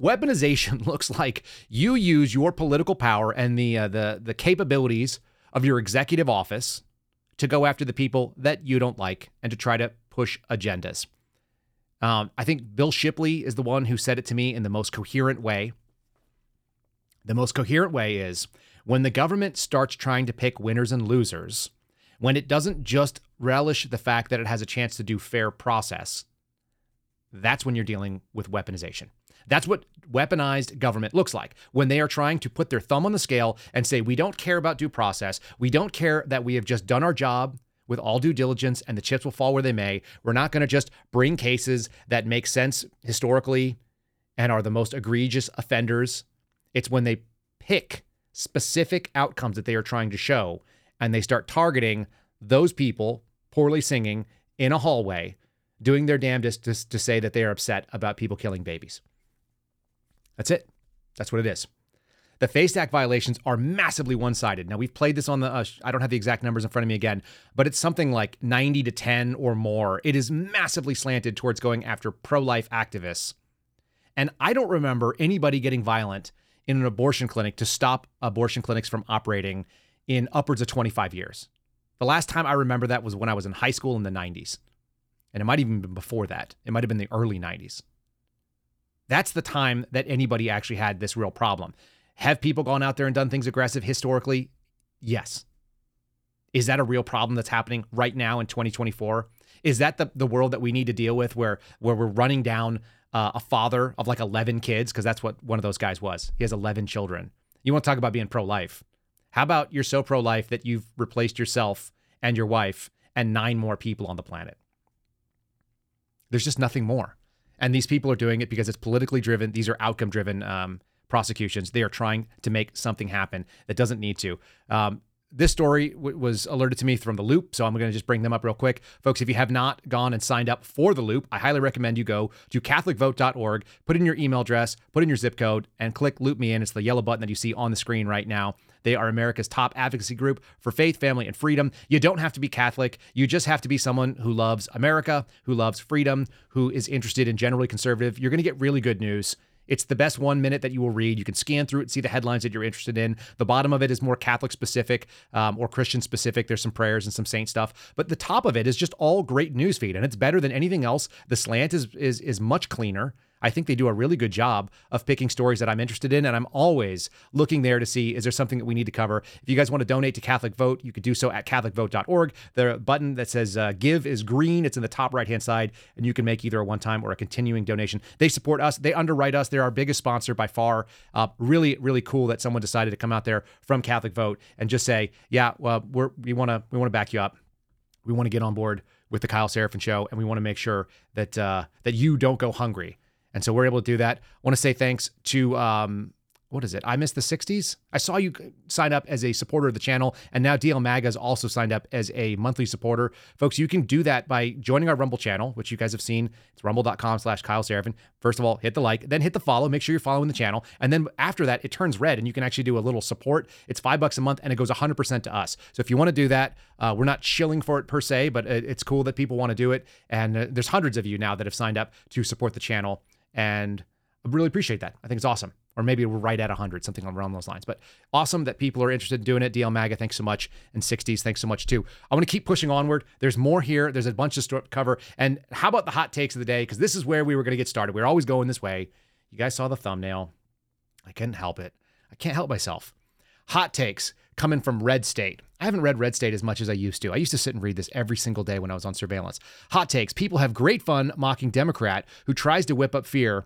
S2: Weaponization looks like you use your political power and the uh, the the capabilities of your executive office to go after the people that you don't like and to try to push agendas. Um, I think Bill Shipley is the one who said it to me in the most coherent way. The most coherent way is when the government starts trying to pick winners and losers, when it doesn't just relish the fact that it has a chance to do fair process, that's when you're dealing with weaponization. That's what weaponized government looks like when they are trying to put their thumb on the scale and say, we don't care about due process. We don't care that we have just done our job. with all due diligence and the chips will fall where they may. We're not going to just bring cases that make sense historically and are the most egregious offenders. It's when they pick specific outcomes that they are trying to show and they start targeting those people poorly singing in a hallway, doing their damnedest to, to say that they are upset about people killing babies. That's it. That's what it is. The FACE Act violations are massively one sided. Now, we've played this on the, uh, I don't have the exact numbers in front of me again, but it's something like 90 to 10 or more. It is massively slanted towards going after pro life activists. And I don't remember anybody getting violent in an abortion clinic to stop abortion clinics from operating in upwards of 25 years. The last time I remember that was when I was in high school in the 90s. And it might even been before that. It might have been the early 90s. That's the time that anybody actually had this real problem. Have people gone out there and done things aggressive historically? Yes. Is that a real problem that's happening right now in 2024? Is that the, the world that we need to deal with where where we're running down uh, a father of like 11 kids because that's what one of those guys was. He has 11 children. You want to talk about being pro-life. How about you're so pro-life that you've replaced yourself and your wife and nine more people on the planet? There's just nothing more. And these people are doing it because it's politically driven. These are outcome driven um, prosecutions. They are trying to make something happen that doesn't need to. Um, this story w- was alerted to me from the Loop, so I'm going to just bring them up real quick. Folks, if you have not gone and signed up for the Loop, I highly recommend you go to CatholicVote.org, put in your email address, put in your zip code, and click Loop Me In. It's the yellow button that you see on the screen right now. They are America's top advocacy group for faith, family, and freedom. You don't have to be Catholic. You just have to be someone who loves America, who loves freedom, who is interested in generally conservative. You're going to get really good news. It's the best one minute that you will read. You can scan through it, see the headlines that you're interested in. The bottom of it is more Catholic specific um, or Christian specific. There's some prayers and some saint stuff, but the top of it is just all great news feed, and it's better than anything else. The slant is is is much cleaner. I think they do a really good job of picking stories that I'm interested in, and I'm always looking there to see is there something that we need to cover. If you guys want to donate to Catholic Vote, you could do so at CatholicVote.org. The button that says uh, "Give" is green. It's in the top right hand side, and you can make either a one-time or a continuing donation. They support us. They underwrite us. They're our biggest sponsor by far. Uh, really, really cool that someone decided to come out there from Catholic Vote and just say, "Yeah, well, we're, we want to we want to back you up. We want to get on board." With the Kyle Seraphin show, and we want to make sure that uh, that you don't go hungry. And so we're able to do that. I want to say thanks to um, what is it? I missed the 60s. I saw you sign up as a supporter of the channel, and now DL Maga has also signed up as a monthly supporter. Folks, you can do that by joining our Rumble channel, which you guys have seen. It's rumble.com slash Kyle Seraphin. First of all, hit the like, then hit the follow. Make sure you're following the channel. And then after that, it turns red, and you can actually do a little support. It's five bucks a month, and it goes 100% to us. So if you want to do that, uh, we're not shilling for it per se, but it's cool that people want to do it. And uh, there's hundreds of you now that have signed up to support the channel. And I really appreciate that. I think it's awesome. Or maybe we're right at 100, something around those lines. But awesome that people are interested in doing it. DL Maga, thanks so much. And 60s, thanks so much too. I want to keep pushing onward. There's more here. There's a bunch of stuff to cover. And how about the hot takes of the day? Because this is where we were going to get started. We are always going this way. You guys saw the thumbnail. I couldn't help it. I can't help myself. Hot takes coming from Red State. I haven't read Red State as much as I used to. I used to sit and read this every single day when I was on surveillance. Hot takes. People have great fun mocking Democrat who tries to whip up fear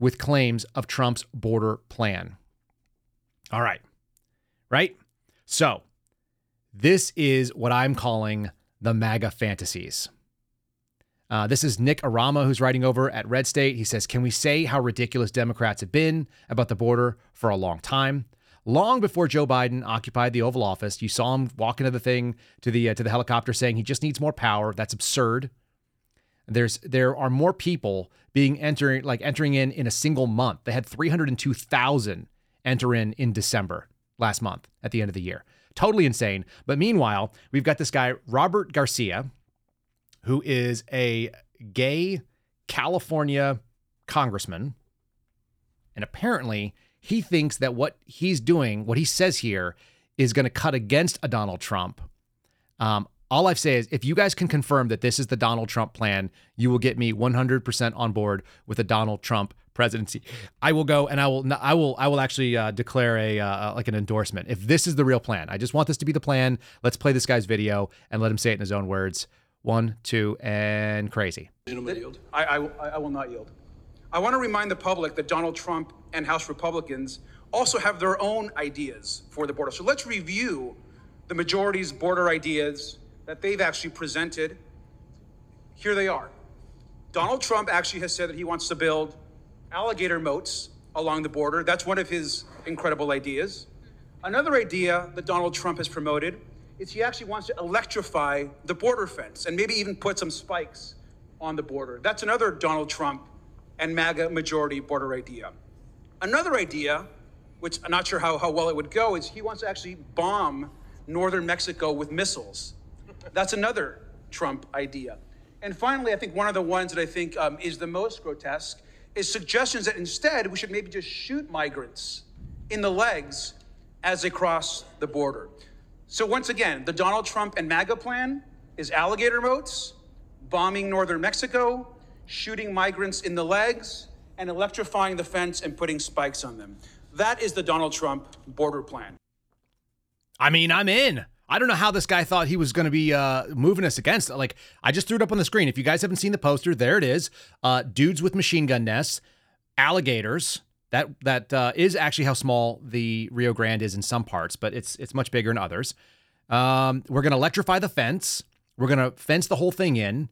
S2: with claims of Trump's border plan. All right. Right? So, this is what I'm calling the MAGA fantasies. Uh, this is Nick Arama, who's writing over at Red State. He says, Can we say how ridiculous Democrats have been about the border for a long time? Long before Joe Biden occupied the Oval Office, you saw him walk into the thing to the uh, to the helicopter saying he just needs more power. That's absurd. There's there are more people being entering like entering in in a single month. They had 302,000 enter in in December last month at the end of the year. Totally insane. But meanwhile, we've got this guy Robert Garcia who is a gay California congressman and apparently he thinks that what he's doing, what he says here, is going to cut against a Donald Trump. Um, all I've say is if you guys can confirm that this is the Donald Trump plan, you will get me 100% on board with a Donald Trump presidency. I will go and I will I will I will actually uh, declare a uh, like an endorsement. If this is the real plan, I just want this to be the plan. Let's play this guy's video and let him say it in his own words. One, two, and crazy.
S7: I, I, I will not yield. I want to remind the public that Donald Trump and House Republicans also have their own ideas for the border. So let's review the majority's border ideas that they've actually presented, here they are. Donald Trump actually has said that he wants to build alligator moats along the border. That's one of his incredible ideas. Another idea that Donald Trump has promoted is he actually wants to electrify the border fence and maybe even put some spikes on the border. That's another Donald Trump and MAGA majority border idea. Another idea, which I'm not sure how, how well it would go, is he wants to actually bomb northern Mexico with missiles. That's another Trump idea. And finally, I think one of the ones that I think um, is the most grotesque is suggestions that instead we should maybe just shoot migrants in the legs as they cross the border. So once again, the Donald Trump and MAGA plan is alligator moats, bombing northern Mexico, shooting migrants in the legs, and electrifying the fence and putting spikes on them. That is the Donald Trump border plan.
S2: I mean, I'm in. I don't know how this guy thought he was going to be uh, moving us against. Like, I just threw it up on the screen. If you guys haven't seen the poster, there it is. Uh, dudes with machine gun nests, alligators. That that uh, is actually how small the Rio Grande is in some parts, but it's it's much bigger in others. Um, we're going to electrify the fence. We're going to fence the whole thing in,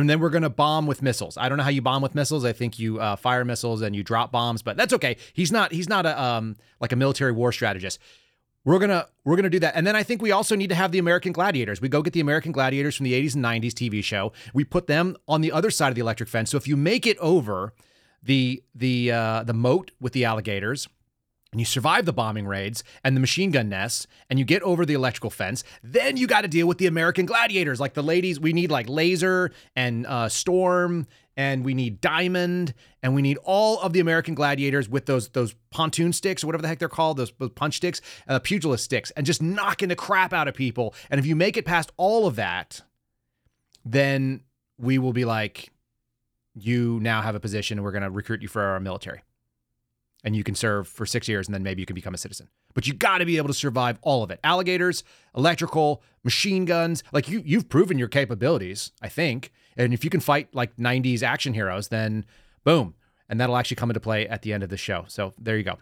S2: and then we're going to bomb with missiles. I don't know how you bomb with missiles. I think you uh, fire missiles and you drop bombs, but that's okay. He's not he's not a um, like a military war strategist. We're gonna we're gonna do that, and then I think we also need to have the American Gladiators. We go get the American Gladiators from the 80s and 90s TV show. We put them on the other side of the electric fence. So if you make it over the the uh, the moat with the alligators and you survive the bombing raids and the machine gun nests and you get over the electrical fence then you got to deal with the american gladiators like the ladies we need like laser and uh, storm and we need diamond and we need all of the american gladiators with those those pontoon sticks or whatever the heck they're called those punch sticks uh, pugilist sticks and just knocking the crap out of people and if you make it past all of that then we will be like you now have a position we're going to recruit you for our military. And you can serve for six years and then maybe you can become a citizen. But you got to be able to survive all of it alligators, electrical, machine guns. Like you, you've proven your capabilities, I think. And if you can fight like 90s action heroes, then boom. And that'll actually come into play at the end of the show. So there you go.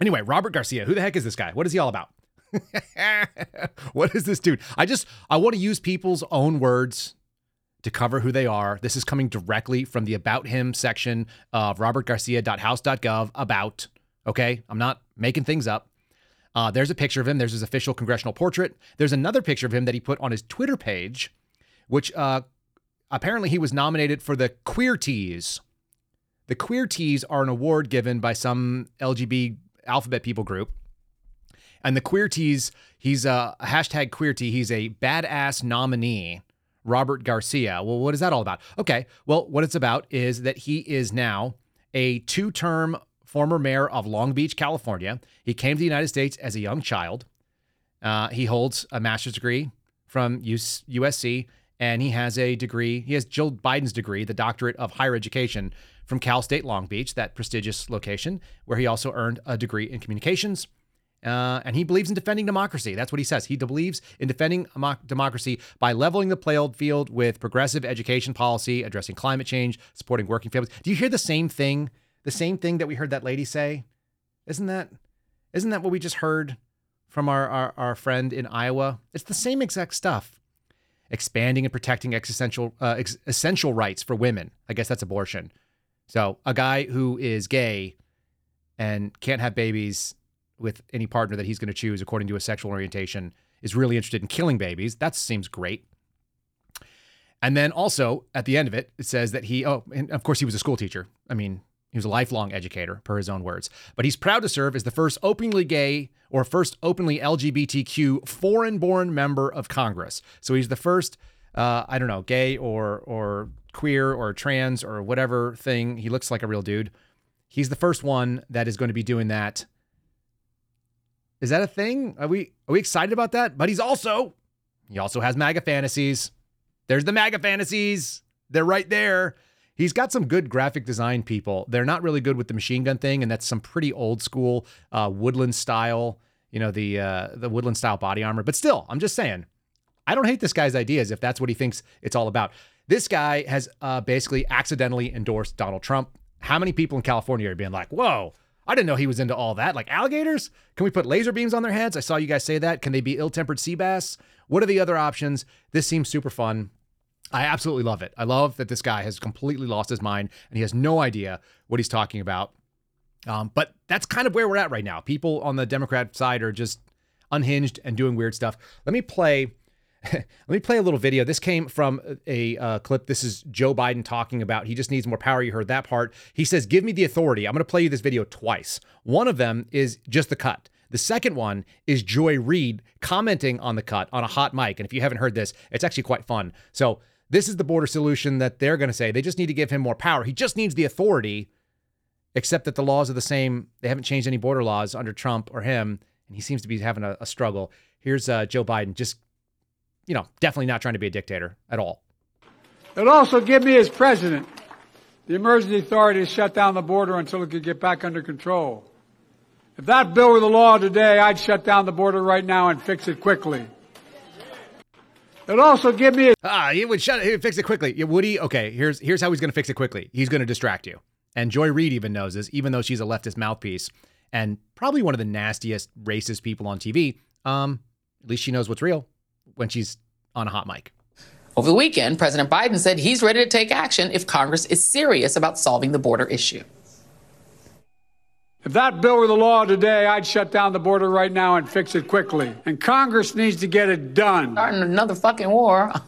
S2: Anyway, Robert Garcia, who the heck is this guy? What is he all about? what is this dude? I just, I want to use people's own words to cover who they are. This is coming directly from the About Him section of robertgarcia.house.gov. About, okay? I'm not making things up. Uh, there's a picture of him. There's his official congressional portrait. There's another picture of him that he put on his Twitter page, which uh, apparently he was nominated for the Queer Queerties. The Queer Queerties are an award given by some LGBT alphabet people group. And the Queer Queerties, he's a hashtag Queerty. He's a badass nominee Robert Garcia. Well, what is that all about? Okay, well, what it's about is that he is now a two term former mayor of Long Beach, California. He came to the United States as a young child. Uh, he holds a master's degree from USC, and he has a degree. He has Jill Biden's degree, the doctorate of higher education from Cal State Long Beach, that prestigious location, where he also earned a degree in communications. Uh, and he believes in defending democracy. That's what he says. He believes in defending democracy by leveling the playing field with progressive education policy, addressing climate change, supporting working families. Do you hear the same thing? The same thing that we heard that lady say? Isn't that isn't that what we just heard from our, our, our friend in Iowa? It's the same exact stuff. Expanding and protecting existential uh, ex- essential rights for women. I guess that's abortion. So a guy who is gay and can't have babies with any partner that he's going to choose according to his sexual orientation is really interested in killing babies. That seems great. And then also at the end of it, it says that he, oh, and of course he was a school teacher. I mean, he was a lifelong educator, per his own words. But he's proud to serve as the first openly gay or first openly LGBTQ foreign born member of Congress. So he's the first, uh, I don't know, gay or, or queer or trans or whatever thing. He looks like a real dude. He's the first one that is going to be doing that is that a thing? Are we are we excited about that? But he's also he also has MAGA fantasies. There's the MAGA fantasies. They're right there. He's got some good graphic design people. They're not really good with the machine gun thing, and that's some pretty old school uh, woodland style. You know the uh, the woodland style body armor. But still, I'm just saying, I don't hate this guy's ideas if that's what he thinks it's all about. This guy has uh, basically accidentally endorsed Donald Trump. How many people in California are being like, "Whoa, I didn't know he was into all that. Like alligators? Can we put laser beams on their heads? I saw you guys say that. Can they be ill tempered sea bass? What are the other options? This seems super fun. I absolutely love it. I love that this guy has completely lost his mind and he has no idea what he's talking about. Um, but that's kind of where we're at right now. People on the Democrat side are just unhinged and doing weird stuff. Let me play. Let me play a little video. This came from a uh, clip. This is Joe Biden talking about he just needs more power. You heard that part. He says, Give me the authority. I'm going to play you this video twice. One of them is just the cut. The second one is Joy Reid commenting on the cut on a hot mic. And if you haven't heard this, it's actually quite fun. So, this is the border solution that they're going to say. They just need to give him more power. He just needs the authority, except that the laws are the same. They haven't changed any border laws under Trump or him. And he seems to be having a, a struggle. Here's uh, Joe Biden just you know, definitely not trying to be a dictator at all.
S5: It also give me as president the emergency authority to shut down the border until it could get back under control. If that bill were the law today, I'd shut down the border right now and fix it quickly. It also give me a-
S2: ah, he would shut it, he would fix it quickly. Yeah, would he? Okay, here's here's how he's going to fix it quickly. He's going to distract you. And Joy Reid even knows this, even though she's a leftist mouthpiece and probably one of the nastiest racist people on TV. Um, at least she knows what's real when she's on a hot mic.
S8: Over the weekend, President Biden said he's ready to take action if Congress is serious about solving the border issue.
S5: If that bill were the law today, I'd shut down the border right now and fix it quickly. And Congress needs to get it done.
S8: Starting another fucking war.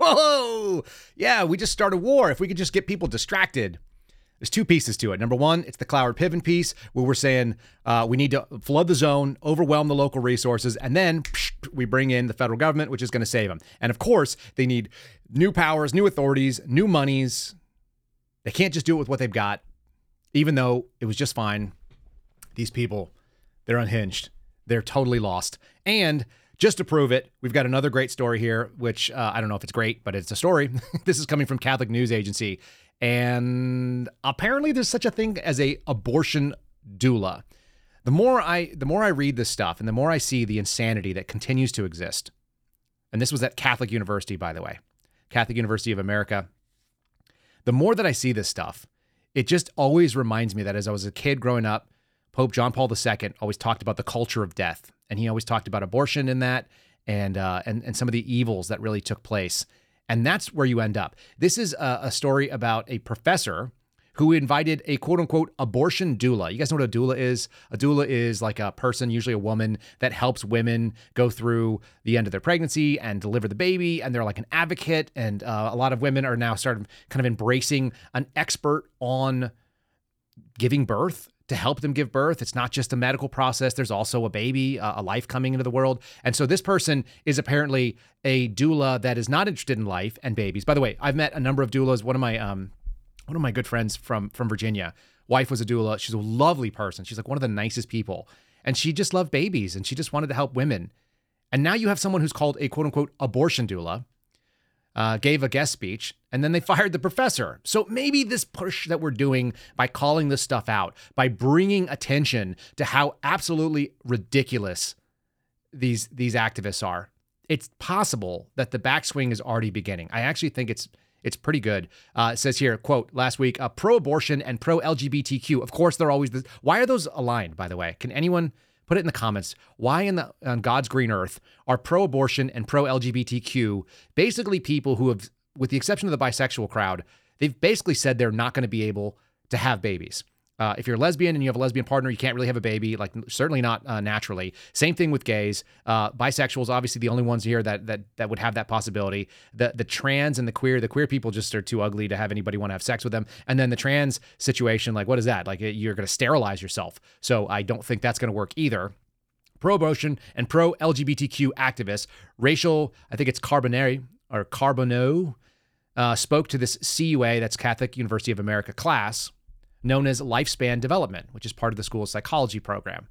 S2: Whoa! Yeah, we just started war. If we could just get people distracted. There's two pieces to it. Number one, it's the Cloward Piven piece where we're saying uh, we need to flood the zone, overwhelm the local resources, and then psh, we bring in the federal government, which is going to save them. And of course, they need new powers, new authorities, new monies. They can't just do it with what they've got, even though it was just fine. These people, they're unhinged. They're totally lost. And just to prove it, we've got another great story here, which uh, I don't know if it's great, but it's a story. this is coming from Catholic News Agency and apparently there's such a thing as a abortion doula. The more I the more I read this stuff and the more I see the insanity that continues to exist. And this was at Catholic University by the way. Catholic University of America. The more that I see this stuff, it just always reminds me that as I was a kid growing up, Pope John Paul II always talked about the culture of death, and he always talked about abortion in that, and uh, and and some of the evils that really took place. And that's where you end up. This is a, a story about a professor who invited a quote unquote abortion doula. You guys know what a doula is? A doula is like a person, usually a woman, that helps women go through the end of their pregnancy and deliver the baby. And they're like an advocate. And uh, a lot of women are now starting kind of embracing an expert on giving birth to help them give birth. It's not just a medical process. There's also a baby, a life coming into the world. And so this person is apparently a doula that is not interested in life and babies. By the way, I've met a number of doulas. One of my um one of my good friends from from Virginia, wife was a doula. She's a lovely person. She's like one of the nicest people. And she just loved babies and she just wanted to help women. And now you have someone who's called a quote unquote abortion doula uh, gave a guest speech, and then they fired the professor. So maybe this push that we're doing by calling this stuff out, by bringing attention to how absolutely ridiculous these these activists are, it's possible that the backswing is already beginning. I actually think it's it's pretty good. Uh, it says here, quote, last week, uh, pro-abortion and pro-LGBTQ. Of course, they're always. The, why are those aligned? By the way, can anyone Put it in the comments. Why in the on God's green earth are pro-abortion and pro-LGBTQ basically people who have, with the exception of the bisexual crowd, they've basically said they're not going to be able to have babies. Uh, if you're a lesbian and you have a lesbian partner, you can't really have a baby, like certainly not uh, naturally. Same thing with gays. Uh, bisexuals, obviously, the only ones here that that that would have that possibility. The the trans and the queer, the queer people just are too ugly to have anybody want to have sex with them. And then the trans situation, like what is that? Like you're going to sterilize yourself. So I don't think that's going to work either pro abortion and pro LGBTQ activists, Rachel, I think it's Carbonari or Carbono, uh, spoke to this CUA, that's Catholic University of America class, known as Lifespan Development, which is part of the school's psychology program.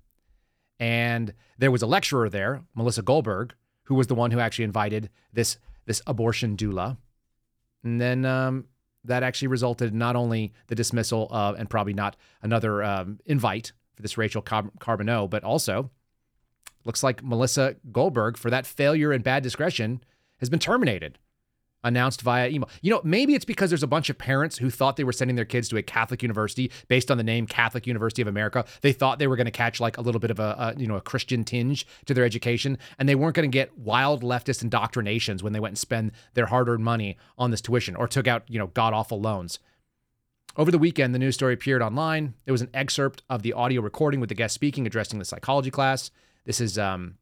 S2: And there was a lecturer there, Melissa Goldberg, who was the one who actually invited this this abortion doula. And then um, that actually resulted in not only the dismissal of, and probably not another um, invite for this Rachel Car- but also looks like Melissa Goldberg, for that failure and bad discretion, has been terminated. Announced via email. You know, maybe it's because there's a bunch of parents who thought they were sending their kids to a Catholic university based on the name Catholic University of America. They thought they were going to catch like a little bit of a, a, you know a Christian tinge to their education, and they weren't going to get wild leftist indoctrinations when they went and spend their hard-earned money on this tuition or took out you know god awful loans. Over the weekend, the news story appeared online. It was an excerpt of the audio recording with the guest speaking addressing the psychology class. This is um,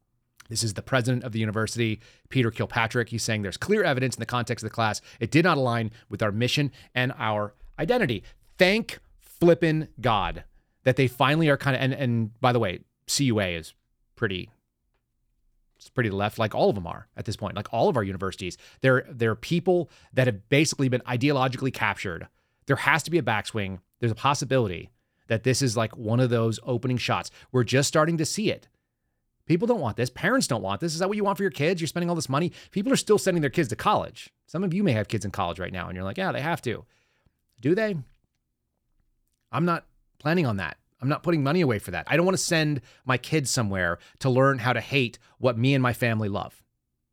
S2: this is the president of the university, Peter Kilpatrick. He's saying there's clear evidence in the context of the class. It did not align with our mission and our identity. Thank flippin' God that they finally are kind of and and by the way, CUA is pretty it's pretty left like all of them are at this point like all of our universities. They're they're people that have basically been ideologically captured. There has to be a backswing. There's a possibility that this is like one of those opening shots. We're just starting to see it People don't want this. Parents don't want this. Is that what you want for your kids? You're spending all this money. People are still sending their kids to college. Some of you may have kids in college right now, and you're like, yeah, they have to. Do they? I'm not planning on that. I'm not putting money away for that. I don't want to send my kids somewhere to learn how to hate what me and my family love.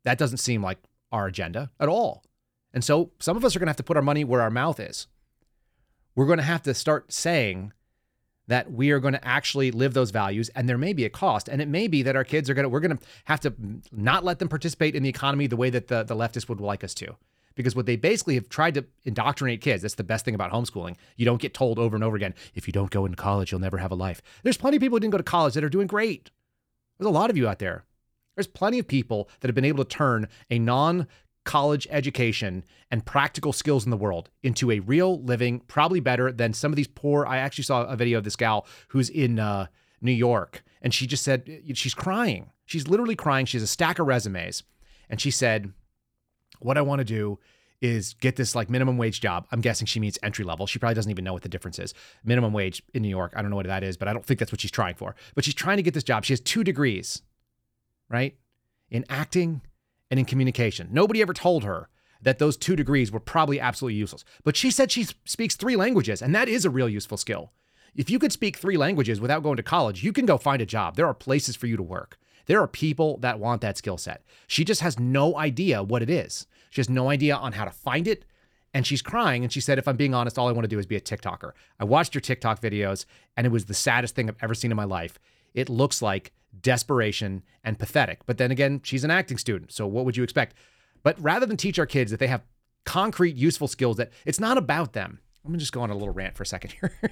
S2: That doesn't seem like our agenda at all. And so some of us are going to have to put our money where our mouth is. We're going to have to start saying, that we are going to actually live those values and there may be a cost and it may be that our kids are going to we're going to have to not let them participate in the economy the way that the, the leftists would like us to. Because what they basically have tried to indoctrinate kids that's the best thing about homeschooling you don't get told over and over again if you don't go into college you'll never have a life. There's plenty of people who didn't go to college that are doing great. There's a lot of you out there. There's plenty of people that have been able to turn a non college education and practical skills in the world into a real living, probably better than some of these poor. I actually saw a video of this gal who's in uh, New York, and she just said she's crying. She's literally crying. She has a stack of resumes, and she said, "What I want to do." Is get this like minimum wage job. I'm guessing she means entry level. She probably doesn't even know what the difference is. Minimum wage in New York. I don't know what that is, but I don't think that's what she's trying for. But she's trying to get this job. She has two degrees, right? In acting and in communication. Nobody ever told her that those two degrees were probably absolutely useless. But she said she speaks three languages, and that is a real useful skill. If you could speak three languages without going to college, you can go find a job. There are places for you to work. There are people that want that skill set. She just has no idea what it is. She has no idea on how to find it. And she's crying. And she said, if I'm being honest, all I want to do is be a TikToker. I watched your TikTok videos, and it was the saddest thing I've ever seen in my life. It looks like desperation, and pathetic. But then again, she's an acting student. So what would you expect? But rather than teach our kids that they have concrete, useful skills, that it's not about them. I'm gonna just go on a little rant for a second here.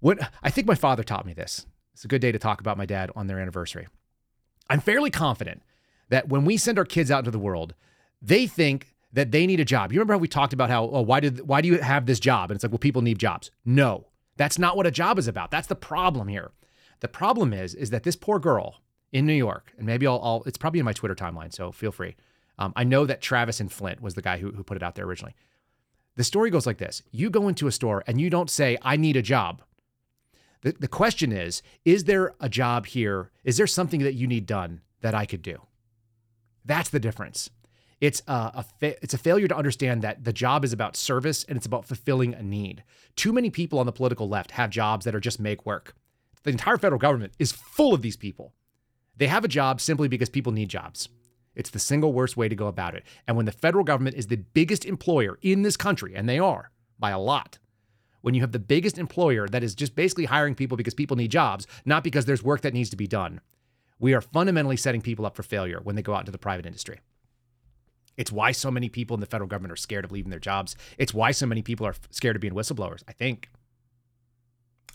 S2: what I think my father taught me this. It's a good day to talk about my dad on their anniversary. I'm fairly confident that when we send our kids out into the world, they think that they need a job. You remember how we talked about how, oh, why did why do you have this job? And it's like, well, people need jobs. No, that's not what a job is about. That's the problem here. The problem is, is that this poor girl in New York, and maybe I'll, I'll it's probably in my Twitter timeline, so feel free. Um, I know that Travis and Flint was the guy who, who put it out there originally. The story goes like this You go into a store and you don't say, I need a job. The, the question is, is there a job here? Is there something that you need done that I could do? That's the difference. It's a, a fa- it's a failure to understand that the job is about service and it's about fulfilling a need. Too many people on the political left have jobs that are just make work. The entire federal government is full of these people. They have a job simply because people need jobs. It's the single worst way to go about it. And when the federal government is the biggest employer in this country, and they are by a lot, when you have the biggest employer that is just basically hiring people because people need jobs, not because there's work that needs to be done, we are fundamentally setting people up for failure when they go out into the private industry. It's why so many people in the federal government are scared of leaving their jobs. It's why so many people are scared of being whistleblowers, I think.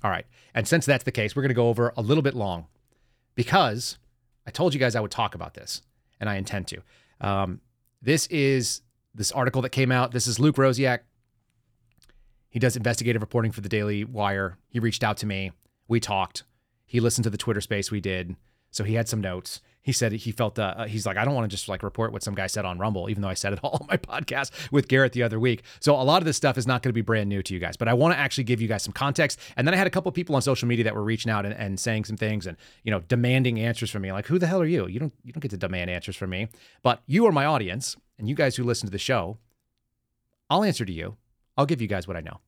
S2: All right. And since that's the case, we're going to go over a little bit long because I told you guys I would talk about this, and I intend to. Um, this is this article that came out. This is Luke Rosiak. He does investigative reporting for the Daily Wire. He reached out to me. We talked. He listened to the Twitter space we did. So he had some notes he said he felt uh, uh, he's like I don't want to just like report what some guy said on Rumble, even though I said it all on my podcast with Garrett the other week. So a lot of this stuff is not going to be brand new to you guys, but I want to actually give you guys some context. And then I had a couple people on social media that were reaching out and, and saying some things and you know demanding answers from me. Like who the hell are you? You don't you don't get to demand answers from me, but you are my audience, and you guys who listen to the show, I'll answer to you. I'll give you guys what I know.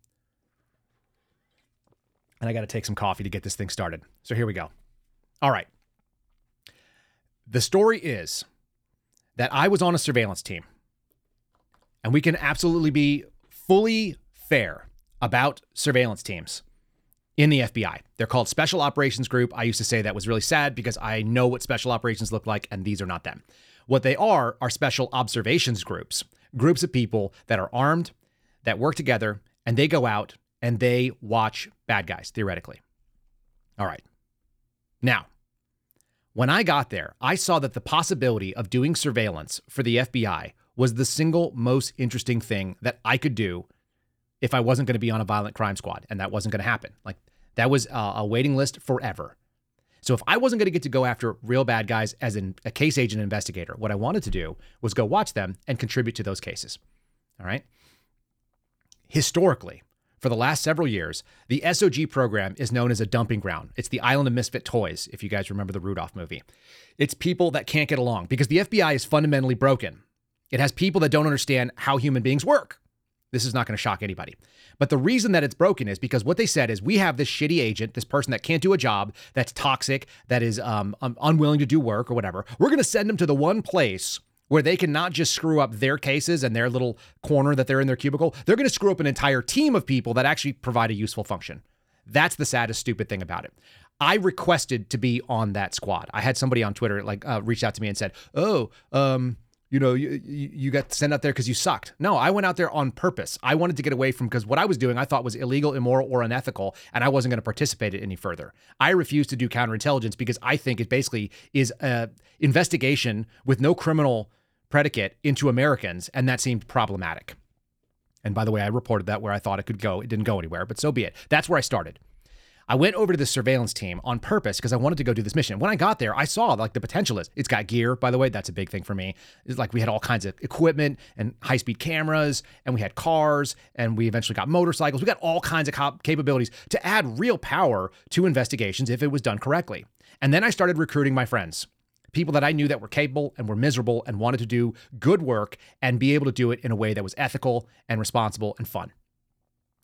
S2: And I got to take some coffee to get this thing started. So here we go. All right. The story is that I was on a surveillance team. And we can absolutely be fully fair about surveillance teams in the FBI. They're called Special Operations Group. I used to say that was really sad because I know what special operations look like, and these are not them. What they are are special observations groups, groups of people that are armed, that work together, and they go out and they watch bad guys, theoretically. All right. Now, when I got there, I saw that the possibility of doing surveillance for the FBI was the single most interesting thing that I could do if I wasn't going to be on a violent crime squad, and that wasn't going to happen. Like that was uh, a waiting list forever. So if I wasn't going to get to go after real bad guys as a case agent investigator, what I wanted to do was go watch them and contribute to those cases. All right. Historically, for the last several years, the SOG program is known as a dumping ground. It's the island of misfit toys, if you guys remember the Rudolph movie. It's people that can't get along because the FBI is fundamentally broken. It has people that don't understand how human beings work. This is not going to shock anybody. But the reason that it's broken is because what they said is we have this shitty agent, this person that can't do a job, that's toxic, that is um, um, unwilling to do work or whatever. We're going to send them to the one place where they can not just screw up their cases and their little corner that they're in their cubicle, they're going to screw up an entire team of people that actually provide a useful function. That's the saddest, stupid thing about it. I requested to be on that squad. I had somebody on Twitter like uh, reached out to me and said, "Oh, um, you know, you, you got sent out there because you sucked. No, I went out there on purpose. I wanted to get away from because what I was doing I thought was illegal, immoral, or unethical, and I wasn't going to participate in any further. I refused to do counterintelligence because I think it basically is a investigation with no criminal predicate into Americans, and that seemed problematic. And by the way, I reported that where I thought it could go. It didn't go anywhere, but so be it. That's where I started. I went over to the surveillance team on purpose because I wanted to go do this mission. When I got there, I saw like the potential is it's got gear, by the way. That's a big thing for me. It's like we had all kinds of equipment and high speed cameras, and we had cars, and we eventually got motorcycles. We got all kinds of cop- capabilities to add real power to investigations if it was done correctly. And then I started recruiting my friends people that I knew that were capable and were miserable and wanted to do good work and be able to do it in a way that was ethical and responsible and fun.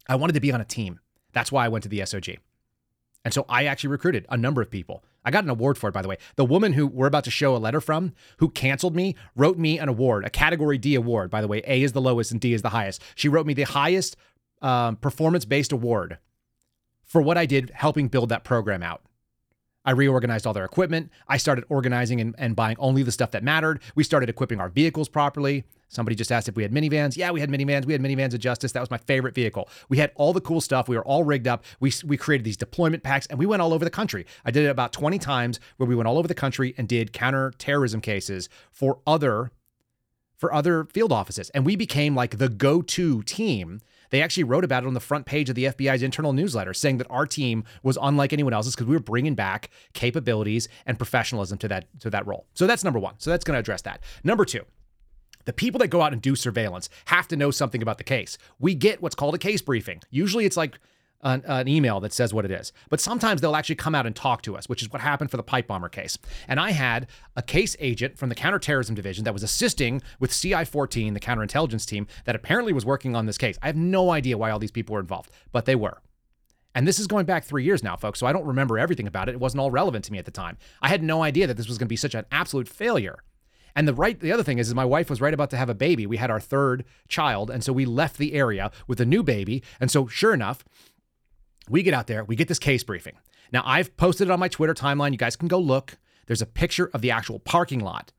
S2: I wanted to be on a team. That's why I went to the SOG. And so I actually recruited a number of people. I got an award for it, by the way. The woman who we're about to show a letter from, who canceled me, wrote me an award, a Category D award. By the way, A is the lowest and D is the highest. She wrote me the highest um, performance based award for what I did helping build that program out. I reorganized all their equipment. I started organizing and, and, buying only the stuff that mattered. We started equipping our vehicles properly. Somebody just asked if we had minivans. Yeah, we had minivans. We had minivans of justice. That was my favorite vehicle. We had all the cool stuff. We were all rigged up. We, we created these deployment packs and we went all over the country. I did it about 20 times where we went all over the country and did counterterrorism cases for other for other field offices. And we became like the go-to team they actually wrote about it on the front page of the FBI's internal newsletter, saying that our team was unlike anyone else's because we were bringing back capabilities and professionalism to that to that role. So that's number one. So that's going to address that. Number two. The people that go out and do surveillance have to know something about the case. We get what's called a case briefing. Usually it's like an, an, email that says what it is. But sometimes they'll actually come out and talk to us, which is what happened for the pipe bomber case. And I had a case agent from the counterterrorism division that was assisting with CI 14, the counterintelligence team, that apparently was working on this case. I have no idea why all these people were involved, but they were. And this is going back three years now, folks, so I don't remember everything about it. It wasn't all relevant to me at the time. I had no idea that this was going to be such an absolute failure. And the right the other thing is, is my wife was right about to have a baby. We had our third child, and so we left the area with a new baby. And so sure enough, we get out there, we get this case briefing. Now, I've posted it on my Twitter timeline. You guys can go look. There's a picture of the actual parking lot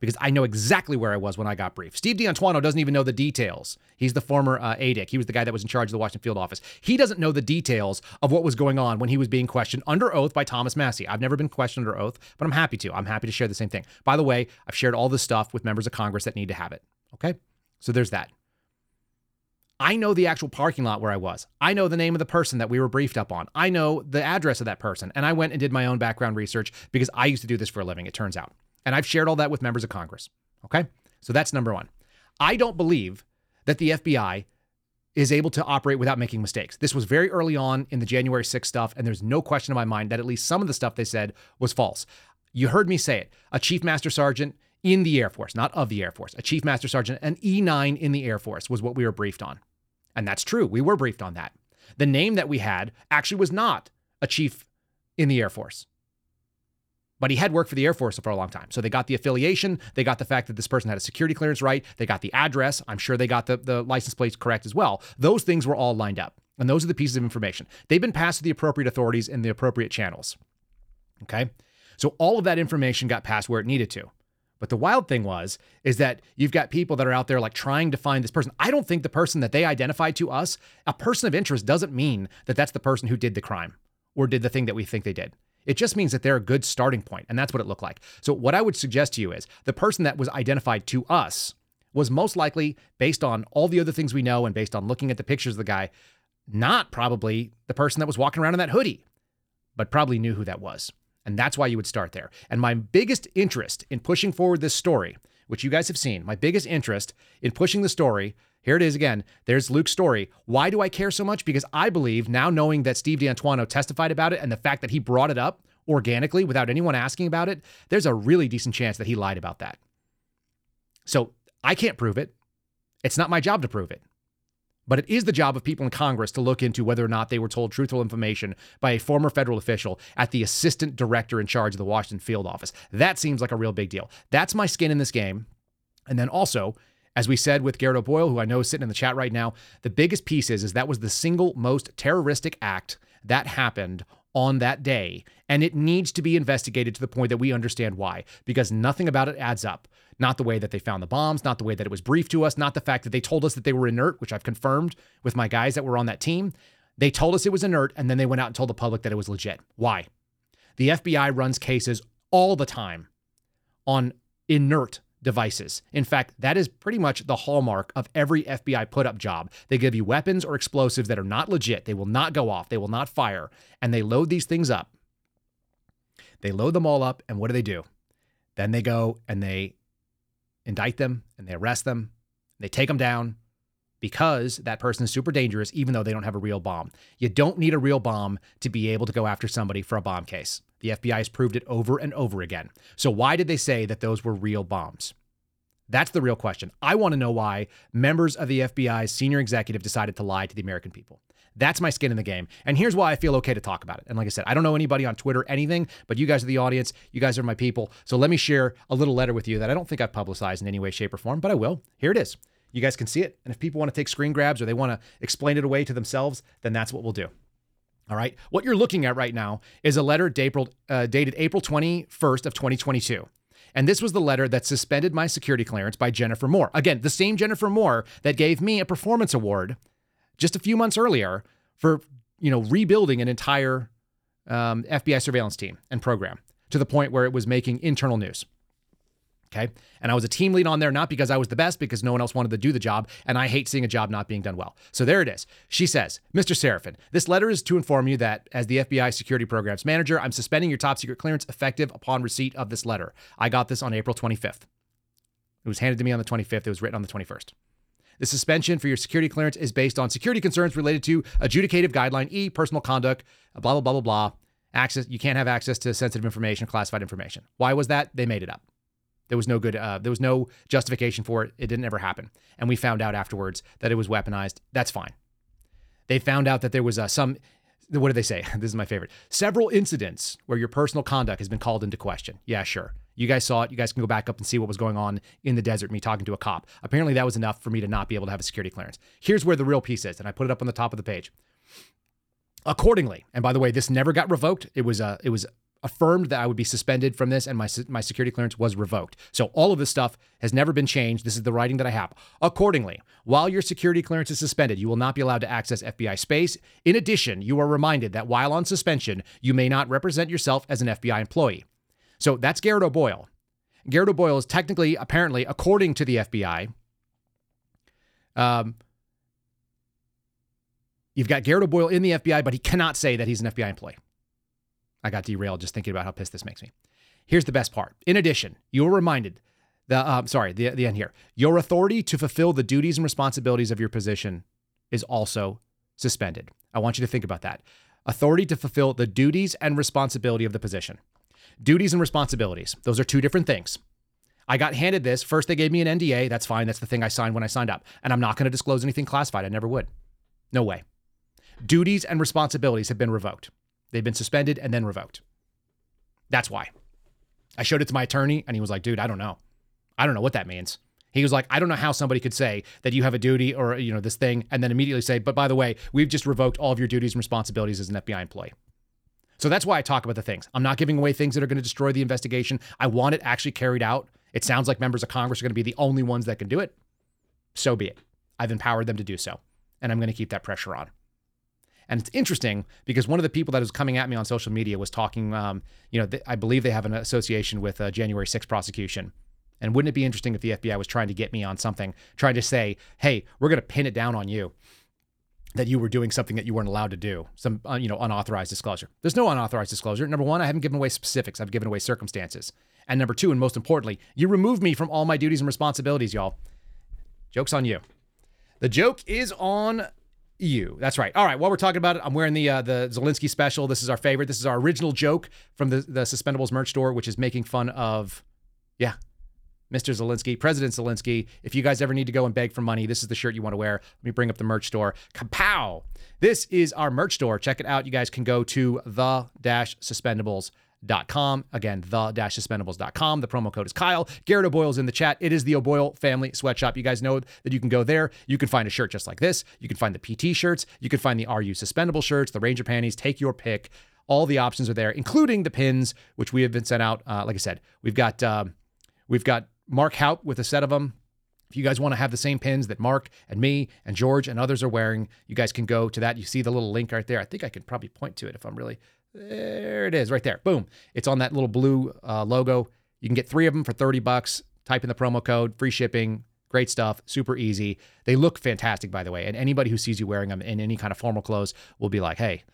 S2: because I know exactly where I was when I got briefed. Steve D'Antuono doesn't even know the details. He's the former uh, ADIC. He was the guy that was in charge of the Washington field office. He doesn't know the details of what was going on when he was being questioned under oath by Thomas Massie. I've never been questioned under oath, but I'm happy to. I'm happy to share the same thing. By the way, I've shared all this stuff with members of Congress that need to have it. Okay? So there's that. I know the actual parking lot where I was. I know the name of the person that we were briefed up on. I know the address of that person. And I went and did my own background research because I used to do this for a living, it turns out. And I've shared all that with members of Congress. Okay. So that's number one. I don't believe that the FBI is able to operate without making mistakes. This was very early on in the January 6th stuff, and there's no question in my mind that at least some of the stuff they said was false. You heard me say it. A chief master sergeant in the Air Force, not of the Air Force, a Chief Master Sergeant, an E9 in the Air Force was what we were briefed on. And that's true. We were briefed on that. The name that we had actually was not a chief in the Air Force. But he had worked for the Air Force for a long time. So they got the affiliation, they got the fact that this person had a security clearance right, they got the address. I'm sure they got the, the license plates correct as well. Those things were all lined up. And those are the pieces of information. They've been passed to the appropriate authorities in the appropriate channels. Okay. So all of that information got passed where it needed to. But the wild thing was, is that you've got people that are out there like trying to find this person. I don't think the person that they identified to us, a person of interest doesn't mean that that's the person who did the crime or did the thing that we think they did. It just means that they're a good starting point, and that's what it looked like. So, what I would suggest to you is the person that was identified to us was most likely, based on all the other things we know and based on looking at the pictures of the guy, not probably the person that was walking around in that hoodie, but probably knew who that was. And that's why you would start there. And my biggest interest in pushing forward this story, which you guys have seen, my biggest interest in pushing the story, here it is again. There's Luke's story. Why do I care so much? Because I believe now knowing that Steve D'Antuono testified about it and the fact that he brought it up organically without anyone asking about it, there's a really decent chance that he lied about that. So I can't prove it. It's not my job to prove it. But it is the job of people in Congress to look into whether or not they were told truthful information by a former federal official at the assistant director in charge of the Washington field office. That seems like a real big deal. That's my skin in this game. And then also, as we said with Garrett O'Boyle, who I know is sitting in the chat right now, the biggest piece is, is that was the single most terroristic act that happened on that day. And it needs to be investigated to the point that we understand why, because nothing about it adds up. Not the way that they found the bombs, not the way that it was briefed to us, not the fact that they told us that they were inert, which I've confirmed with my guys that were on that team. They told us it was inert, and then they went out and told the public that it was legit. Why? The FBI runs cases all the time on inert devices. In fact, that is pretty much the hallmark of every FBI put up job. They give you weapons or explosives that are not legit. They will not go off, they will not fire, and they load these things up. They load them all up, and what do they do? Then they go and they indict them and they arrest them. They take them down because that person is super dangerous, even though they don't have a real bomb. You don't need a real bomb to be able to go after somebody for a bomb case. The FBI has proved it over and over again. So, why did they say that those were real bombs? That's the real question. I want to know why members of the FBI's senior executive decided to lie to the American people. That's my skin in the game. And here's why I feel okay to talk about it. And like I said, I don't know anybody on Twitter, anything, but you guys are the audience. You guys are my people. So let me share a little letter with you that I don't think I've publicized in any way, shape, or form, but I will. Here it is. You guys can see it. And if people want to take screen grabs or they want to explain it away to themselves, then that's what we'll do. All right. What you're looking at right now is a letter dated, uh, dated April 21st of 2022. And this was the letter that suspended my security clearance by Jennifer Moore. Again, the same Jennifer Moore that gave me a performance award just a few months earlier for you know rebuilding an entire um, FBI surveillance team and program to the point where it was making internal news. Okay. And I was a team lead on there, not because I was the best, because no one else wanted to do the job. And I hate seeing a job not being done well. So there it is. She says, Mr. Seraphin, this letter is to inform you that as the FBI security programs manager, I'm suspending your top secret clearance effective upon receipt of this letter. I got this on April 25th. It was handed to me on the 25th. It was written on the 21st. The suspension for your security clearance is based on security concerns related to adjudicative guideline E, personal conduct, blah, blah, blah, blah, blah. Access, you can't have access to sensitive information, classified information. Why was that? They made it up. There was no good, uh, there was no justification for it. It didn't ever happen. And we found out afterwards that it was weaponized. That's fine. They found out that there was uh, some, what did they say? this is my favorite. Several incidents where your personal conduct has been called into question. Yeah, sure. You guys saw it. You guys can go back up and see what was going on in the desert, me talking to a cop. Apparently, that was enough for me to not be able to have a security clearance. Here's where the real piece is, and I put it up on the top of the page. Accordingly, and by the way, this never got revoked. It was uh, it was affirmed that I would be suspended from this, and my my security clearance was revoked. So all of this stuff has never been changed. This is the writing that I have. Accordingly, while your security clearance is suspended, you will not be allowed to access FBI space. In addition, you are reminded that while on suspension, you may not represent yourself as an FBI employee. So that's Garrett O'Boyle. Garrett O'Boyle is technically, apparently, according to the FBI, um, you've got Garrett O'Boyle in the FBI, but he cannot say that he's an FBI employee. I got derailed just thinking about how pissed this makes me. Here's the best part. In addition, you are reminded the uh, sorry the the end here. Your authority to fulfill the duties and responsibilities of your position is also suspended. I want you to think about that. Authority to fulfill the duties and responsibility of the position. Duties and responsibilities. Those are two different things. I got handed this. First, they gave me an NDA. That's fine. That's the thing I signed when I signed up. And I'm not going to disclose anything classified. I never would. No way. Duties and responsibilities have been revoked. They've been suspended and then revoked. That's why. I showed it to my attorney and he was like, dude, I don't know. I don't know what that means. He was like, I don't know how somebody could say that you have a duty or, you know, this thing and then immediately say, but by the way, we've just revoked all of your duties and responsibilities as an FBI employee. So that's why I talk about the things. I'm not giving away things that are going to destroy the investigation. I want it actually carried out. It sounds like members of Congress are going to be the only ones that can do it. So be it. I've empowered them to do so. And I'm going to keep that pressure on. And it's interesting because one of the people that was coming at me on social media was talking, um, you know, th- I believe they have an association with uh, January 6th prosecution. And wouldn't it be interesting if the FBI was trying to get me on something, trying to say, hey, we're going to pin it down on you that you were doing something that you weren't allowed to do, some uh, you know unauthorized disclosure. There's no unauthorized disclosure. Number one, I haven't given away specifics. I've given away circumstances. And number two, and most importantly, you removed me from all my duties and responsibilities, y'all. Joke's on you. The joke is on you. That's right. All right. While we're talking about it, I'm wearing the uh, the Zelensky special. This is our favorite. This is our original joke from the the Suspendables merch store, which is making fun of, yeah, Mr. Zelensky, President Zelensky. If you guys ever need to go and beg for money, this is the shirt you want to wear. Let me bring up the merch store. Kapow! This is our merch store. Check it out. You guys can go to the Com. Again, the-suspendables.com. The promo code is Kyle. Garrett O'Boyle's in the chat. It is the O'Boyle family sweatshop. You guys know that you can go there. You can find a shirt just like this. You can find the PT shirts. You can find the RU suspendable shirts, the Ranger panties. Take your pick. All the options are there, including the pins, which we have been sent out. Uh, like I said, we've got uh, we've got Mark Houck with a set of them. If you guys want to have the same pins that Mark and me and George and others are wearing, you guys can go to that. You see the little link right there. I think I can probably point to it if I'm really there it is, right there. Boom. It's on that little blue uh, logo. You can get three of them for 30 bucks. Type in the promo code, free shipping. Great stuff, super easy. They look fantastic, by the way. And anybody who sees you wearing them in any kind of formal clothes will be like, hey,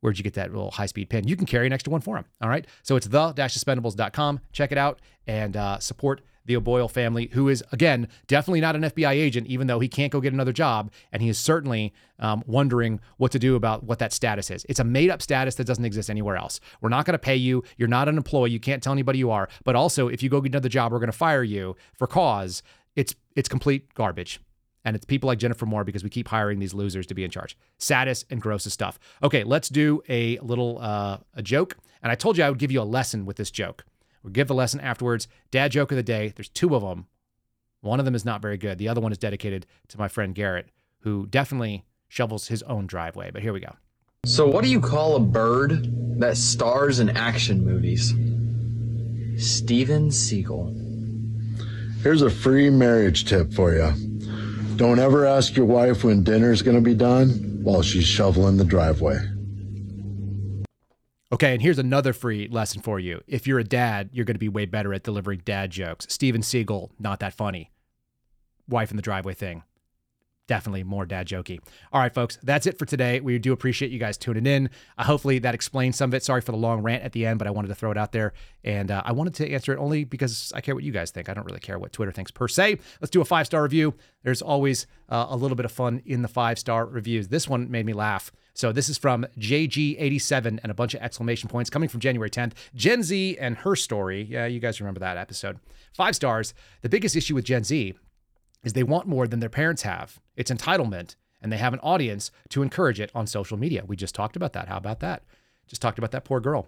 S2: where'd you get that little high speed pin? You can carry an extra one for them. All right. So it's the dash suspendables.com Check it out and uh, support the O'Boyle family, who is, again, definitely not an FBI agent, even though he can't go get another job. And he is certainly um, wondering what to do about what that status is. It's a made up status that doesn't exist anywhere else. We're not going to pay you. You're not an employee. You can't tell anybody you are. But also, if you go get another job, we're going to fire you for cause. It's it's complete garbage. And it's people like Jennifer Moore because we keep hiring these losers to be in charge. Saddest and grossest stuff. Okay, let's do a little uh, a joke. And I told you I would give you a lesson with this joke. We'll give the lesson afterwards. Dad joke of the day. There's two of them. One of them is not very good. The other one is dedicated to my friend Garrett, who definitely shovels his own driveway. But here we go.
S9: So, what do you call a bird that stars in action movies? Steven Seagal.
S10: Here's a free marriage tip for you. Don't ever ask your wife when dinner's going to be done while she's shoveling the driveway.
S2: Okay, and here's another free lesson for you. If you're a dad, you're going to be way better at delivering dad jokes. Steven Seagal, not that funny. Wife in the driveway thing, definitely more dad jokey. All right, folks, that's it for today. We do appreciate you guys tuning in. Uh, hopefully that explains some of it. Sorry for the long rant at the end, but I wanted to throw it out there. And uh, I wanted to answer it only because I care what you guys think. I don't really care what Twitter thinks per se. Let's do a five star review. There's always uh, a little bit of fun in the five star reviews. This one made me laugh. So this is from JG87 and a bunch of exclamation points coming from January 10th. Gen Z and her story. Yeah, you guys remember that episode. Five stars. The biggest issue with Gen Z is they want more than their parents have. It's entitlement, and they have an audience to encourage it on social media. We just talked about that. How about that? Just talked about that poor girl.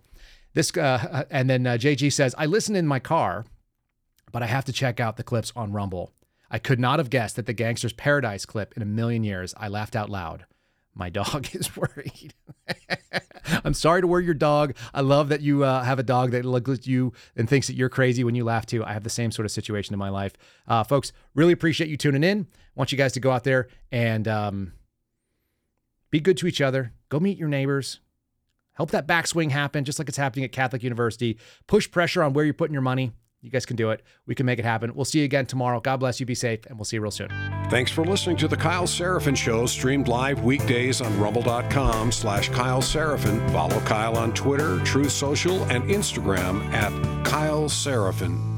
S2: This uh, and then uh, JG says, "I listen in my car, but I have to check out the clips on Rumble. I could not have guessed that the Gangster's Paradise clip in a million years. I laughed out loud. My dog is worried. I'm sorry to worry your dog. I love that you uh, have a dog that looks at you and thinks that you're crazy when you laugh too. I have the same sort of situation in my life. Uh, folks, really appreciate you tuning in. want you guys to go out there and um, be good to each other. Go meet your neighbors. Help that backswing happen, just like it's happening at Catholic University. Push pressure on where you're putting your money. You guys can do it. We can make it happen. We'll see you again tomorrow. God bless you. Be safe, and we'll see you real soon.
S1: Thanks for listening to the Kyle Seraphin Show, streamed live weekdays on rumble.com slash Kyle Seraphin. Follow Kyle on Twitter, Truth Social, and Instagram at Kyle Seraphin.